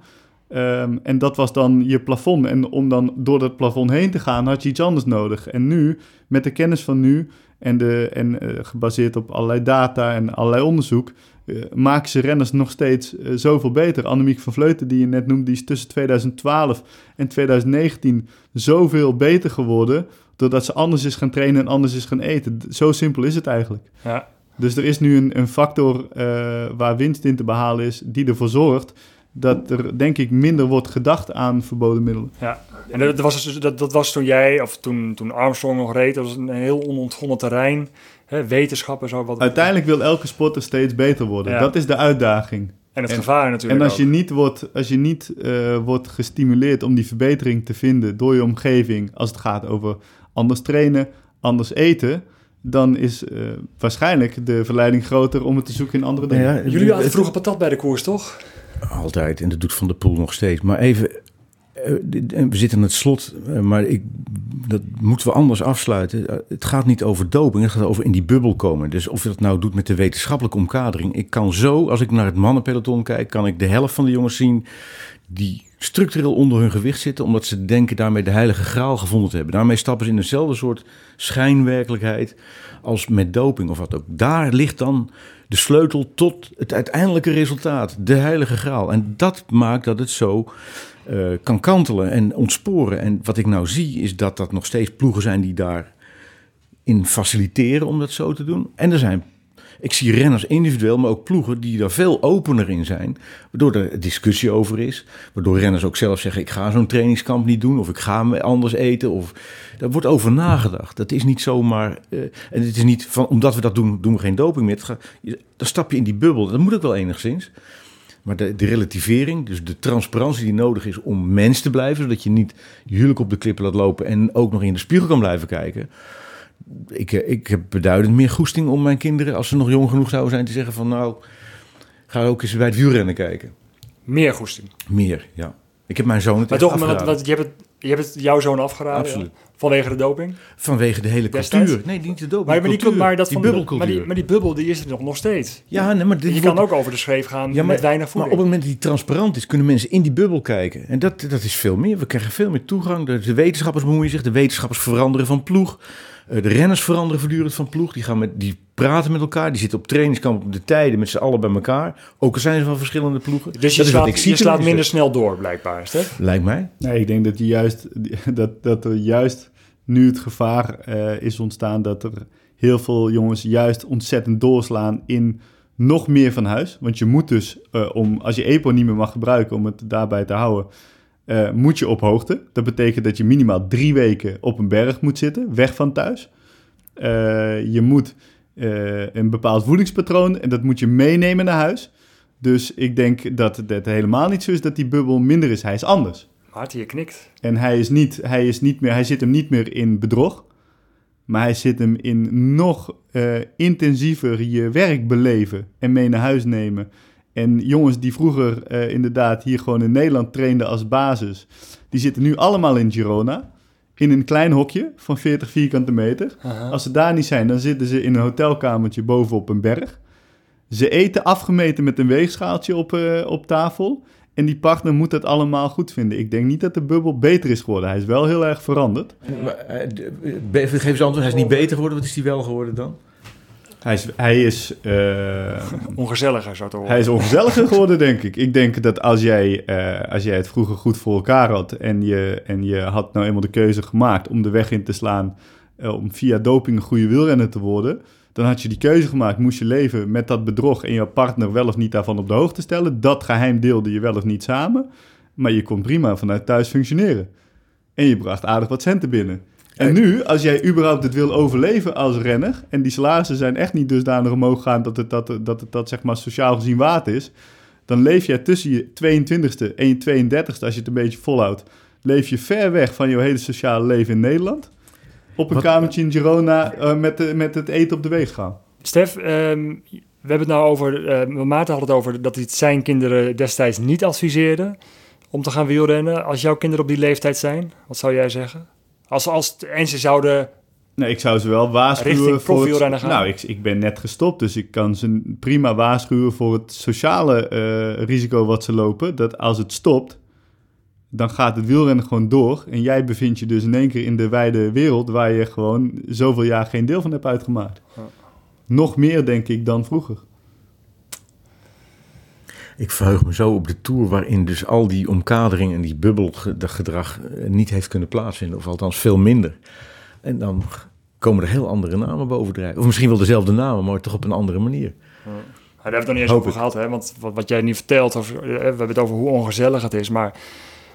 Ehm, en dat was dan je plafond. En om dan door dat plafond heen te gaan, had je iets anders nodig. En nu, met de kennis van nu en, de, en eh, gebaseerd op allerlei data en allerlei onderzoek, eh, maken ze renners nog steeds eh, zoveel beter. Annemiek van Vleuten, die je net noemde, die is tussen 2012 en 2019 zoveel beter geworden, doordat ze anders is gaan trainen en anders is gaan eten. Zo simpel is het eigenlijk. Ja. Dus er is nu een, een factor eh, waar winst in te behalen is, die ervoor zorgt dat er, denk ik, minder wordt gedacht aan verboden middelen. Ja, en dat was, dus- dat, dat was toen jij, of toen, toen Armstrong nog reed, dat was een heel onontgonnen terrein. Hè, wetenschap en zo. Wat, Uiteindelijk wil elke sporter steeds beter worden. Ja. Dat is de uitdaging. en het en- gevaar natuurlijk En als je niet, wordt, als je niet eh, wordt gestimuleerd om die verbetering te vinden door je omgeving, als het gaat over anders trainen, anders eten, dan is eh, waarschijnlijk de verleiding groter om het te zoeken in andere dingen. Ja, Jullie hadden vroeger patat bij de koers, toch? Altijd, en dat doet Van der Poel nog steeds. Maar even, we zitten aan het slot, eh, maar ik, dat moeten we anders afsluiten. Eh, Het gaat niet over doping, het gaat over in die bubbel komen. Dus of je dat nou doet met de wetenschappelijke omkadering. Ik kan zo, als ik naar het mannenpeloton kijk, kan ik de helft van de jongens zien die structureel onder hun gewicht zitten, omdat ze denken daarmee de heilige graal gevonden te hebben. Daarmee stappen ze in dezelfde soort schijnwerkelijkheid als met doping of wat ook. Daar ligt dan de sleutel tot het uiteindelijke resultaat, de heilige graal. En dat maakt dat het zo eh, kan kantelen en ontsporen. En wat ik nou zie, is dat dat nog steeds ploegen zijn die daarin faciliteren om dat zo te doen. En er zijn, ik zie renners individueel, maar ook ploegen die daar veel opener in zijn. Waardoor er discussie over is. Waardoor renners ook zelf zeggen, ik ga zo'n trainingskamp niet doen. Of ik ga anders eten. Of, daar wordt over nagedacht. Dat is niet zomaar, eh, en het is niet van, omdat we dat doen, doen we geen doping meer. Dan stap je in die bubbel. Dat moet ook wel enigszins. Maar de, de relativering, dus de transparantie die nodig is om mens te blijven, zodat je niet je huwelijk op de klippen laat lopen en ook nog in de spiegel kan blijven kijken. Ik, eh, ik heb beduidend meer goesting om mijn kinderen, als ze nog jong genoeg zouden zijn, te zeggen van nou, ga ook eens bij het wielrennen kijken. Meer goesting. Meer, ja. Ik heb mijn zoon het Maar echt toch, maar wat, afgeraden. wat, je, hebt het, je hebt het jouw zoon afgeraden. Absoluut. ja? Vanwege de doping. Vanwege de hele Destijds? cultuur. Nee, niet de doping. Maar, maar, die, cultuur. maar, dat die van de- bubbelcultuur. maar, die, maar die bubbel die is er nog, nog steeds. ja, nee, maar dit je wordt- kan ook over de schreef gaan Ja, maar, met weinig maar voeding. op het moment dat die transparant is, kunnen mensen in die bubbel kijken. En dat, dat is veel meer. We krijgen veel meer toegang. De wetenschappers bemoeien zich. De wetenschappers veranderen van ploeg. Eh, De renners veranderen voortdurend van ploeg. Die, gaan met, die praten met elkaar. Die zitten op trainingskamp op de tijden met z'n allen bij elkaar. Ook al zijn ze van verschillende ploegen. dus je dat is wat slaat, ik zie je slaat tenminste. minder snel door, blijkbaar. Stef. Lijkt mij. Nee, ik denk dat, je juist, [laughs] dat, dat er juist nu het gevaar eh, is ontstaan dat er heel veel jongens juist ontzettend doorslaan in nog meer van huis. Want je moet dus, eh, om, als je EPO niet meer mag gebruiken om het daarbij te houden, eh, moet je op hoogte. Dat betekent dat je minimaal drie weken op een berg moet zitten, weg van thuis. Eh, je moet eh, een bepaald voedingspatroon en dat moet je meenemen naar huis. Dus ik denk dat het helemaal niet zo is dat die bubbel minder is. Hij is anders. Maarten, je knikt. En hij, is niet, hij, is niet meer, hij zit hem niet meer in bedrog, maar hij zit hem in nog intensiever je werk beleven en mee naar huis nemen. En jongens die vroeger eh, inderdaad hier gewoon in Nederland trainden als basis, die zitten nu allemaal in Girona. In een klein hokje van 40 vierkante meter. Als ze daar niet zijn, dan zitten ze in een hotelkamertje bovenop een berg. Ze eten afgemeten met een weegschaaltje op, eh, op tafel. En die partner moet dat allemaal goed vinden. Ik denk niet dat de bubbel beter is geworden. Hij is wel heel erg veranderd. Maar, eh, geef eens antwoord. Hij is niet beter geworden. Wat is hij wel geworden dan? Hij is, hij is, eh, [laughs] Ongezelliger, zo te horen. hij is ongezelliger [laughs] geworden, denk ik. Ik denk dat als jij, eh, als jij het vroeger goed voor elkaar had... En je, en je had nou eenmaal de keuze gemaakt om de weg in te slaan... eh, om via doping een goede wielrenner te worden... dan had je die keuze gemaakt. Moest je leven met dat bedrog en jouw partner wel of niet daarvan op de hoogte stellen. Dat geheim deelde je wel of niet samen. Maar je kon prima vanuit thuis functioneren. En je bracht aardig wat centen binnen. En nu, als jij überhaupt het wil overleven als renner... en die salarissen zijn echt niet dusdanig omhoog gaan... dat het dat, dat, het, dat zeg maar sociaal gezien waard is... dan leef jij tussen je 22e en je 32e, als je het een beetje volhoudt... leef je ver weg van je hele sociale leven in Nederland... op een Wat- kamertje in Girona eh, met, de, met het eten op de weegschaal. Stef, ehm, we hebben het nou over... eh, Maarten had het over dat hij zijn kinderen destijds niet adviseerde... om te gaan wielrennen. Als jouw kinderen op die leeftijd zijn, wat zou jij zeggen? Als, als, en ze zouden... Nee, ik zou ze wel waarschuwen voor het... gaan? Nou, ik, ik ben net gestopt, dus ik kan ze prima waarschuwen voor het sociale eh, risico wat ze lopen. Dat als het stopt, dan gaat het wielrennen gewoon door. En jij bevindt je dus in één keer in de wijde wereld waar je gewoon zoveel jaar geen deel van hebt uitgemaakt. Nog meer, denk ik, dan vroeger. Ik verheug me zo op de tour waarin dus al die omkadering en die bubbelgedrag eh, niet heeft kunnen plaatsvinden. Of althans veel minder. En dan komen er heel andere namen bovendrijven. Of misschien wel dezelfde namen, maar toch op een andere manier. daar hebben we het nog niet eens Hoop over ik. gehad, hè? Want wat, wat jij niet vertelt, of, eh, we hebben het over hoe ongezellig het is. Maar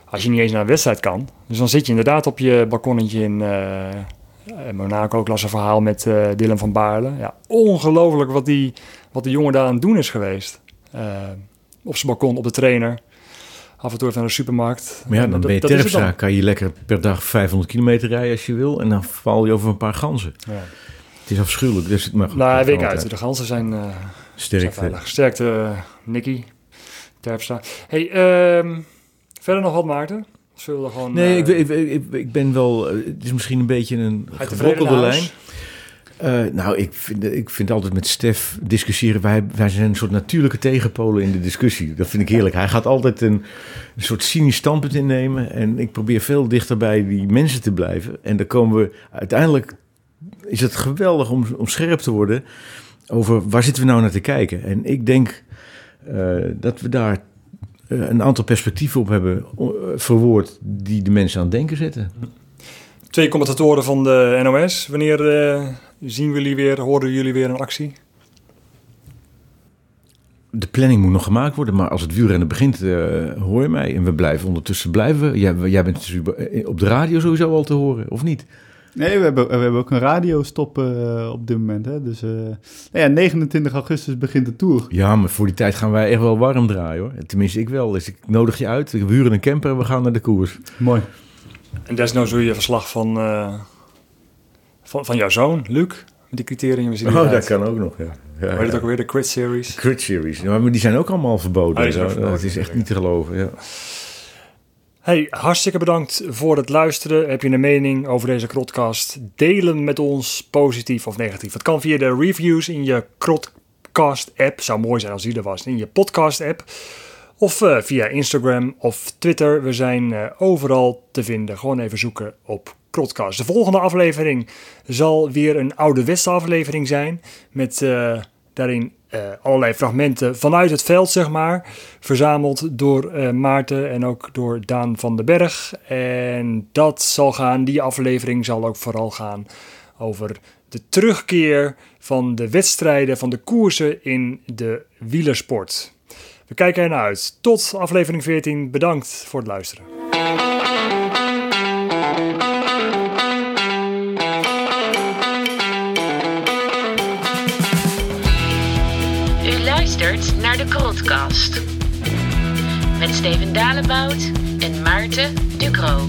als je niet eens naar een wedstrijd kan, dus dan zit je inderdaad op je balkonnetje in eh, Monaco. Ik las een verhaal met eh Dylan van Baarle. Ja, ongelooflijk wat die, wat die jongen daar aan het doen is geweest. Op zijn balkon, op de trainer. af en toe even naar de supermarkt. Maar ja, dan ben je het Terpstra. Kan je lekker per dag 500 kilometer rijden als je wil. En dan val je over een paar ganzen. Ja. Het is afschuwelijk. Dus, maar goed, Nou, kan uit. De ganzen zijn, eh zijn Sterkte. veilig. Sterkte, eh, Nicky. Terpstra. Hey, ehm, verder nog wat, Maarten? Zullen we gewoon... Nee, eh, ik, ben- ik, ik, ik ben wel... eh, Het is misschien een beetje een gebrokkelde lijn. huis? Eh, nou, ik vind, ik vind altijd met Stef discussiëren. Wij, wij zijn een soort natuurlijke tegenpolen in de discussie. Dat vind ik heerlijk. Hij gaat altijd een, een soort cynisch standpunt innemen. En ik probeer veel dichter bij die mensen te blijven. En dan komen we uiteindelijk. Is het geweldig om, om scherp te worden over waar zitten we nou naar te kijken. En ik denk eh, dat we daar eh, een aantal perspectieven op hebben verwoord die de mensen aan het denken zetten. Twee commentatoren van de NOS. Wanneer eh, zien we jullie weer, horen jullie weer een actie? De planning moet nog gemaakt worden, maar als het wielrennen begint, eh, hoor je mij. En we blijven ondertussen blijven. Jij, jij bent dus op de radio sowieso al te horen, of niet? Nee, we hebben, we hebben ook een radiostop eh, op dit moment. Hè? Dus eh, nou ja, 29 augustus begint de Tour. Ja, maar voor die tijd gaan wij echt wel warm draaien hoor. Tenminste, ik wel. Dus ik nodig je uit. We huren een camper en we gaan naar de koers. Mooi. En desnoods doe je verslag van, eh, van, van jouw zoon, Luc. Met die. We zien Oh, dat kan ook nog, ja. ja, het ja. ook weer? De Crit Series. Crit Series. Ja, maar die zijn ook allemaal verboden. Oh, verboden, dat is echt niet te geloven, ja. Hey, hartstikke bedankt voor het luisteren. Heb je een mening over deze Krotcast? Deel hem met ons, positief of negatief. Het kan via de reviews in je Krotcast-app. Zou mooi zijn als die er was. In je podcast-app. Of eh, via Instagram of Twitter. We zijn eh, overal te vinden. Gewoon even zoeken op De volgende aflevering zal weer een ouderwetse aflevering zijn. Met eh, daarin eh, allerlei fragmenten vanuit het veld, zeg maar. Verzameld door eh, Maarten en ook door Daan van den Berg. En dat zal gaan, die aflevering zal ook vooral gaan over de terugkeer van de wedstrijden, van de koersen in de wielersport. We kijken ernaar uit. Tot aflevering 14. Bedankt voor het luisteren. Met Steven Dalebout en Maarten Ducro.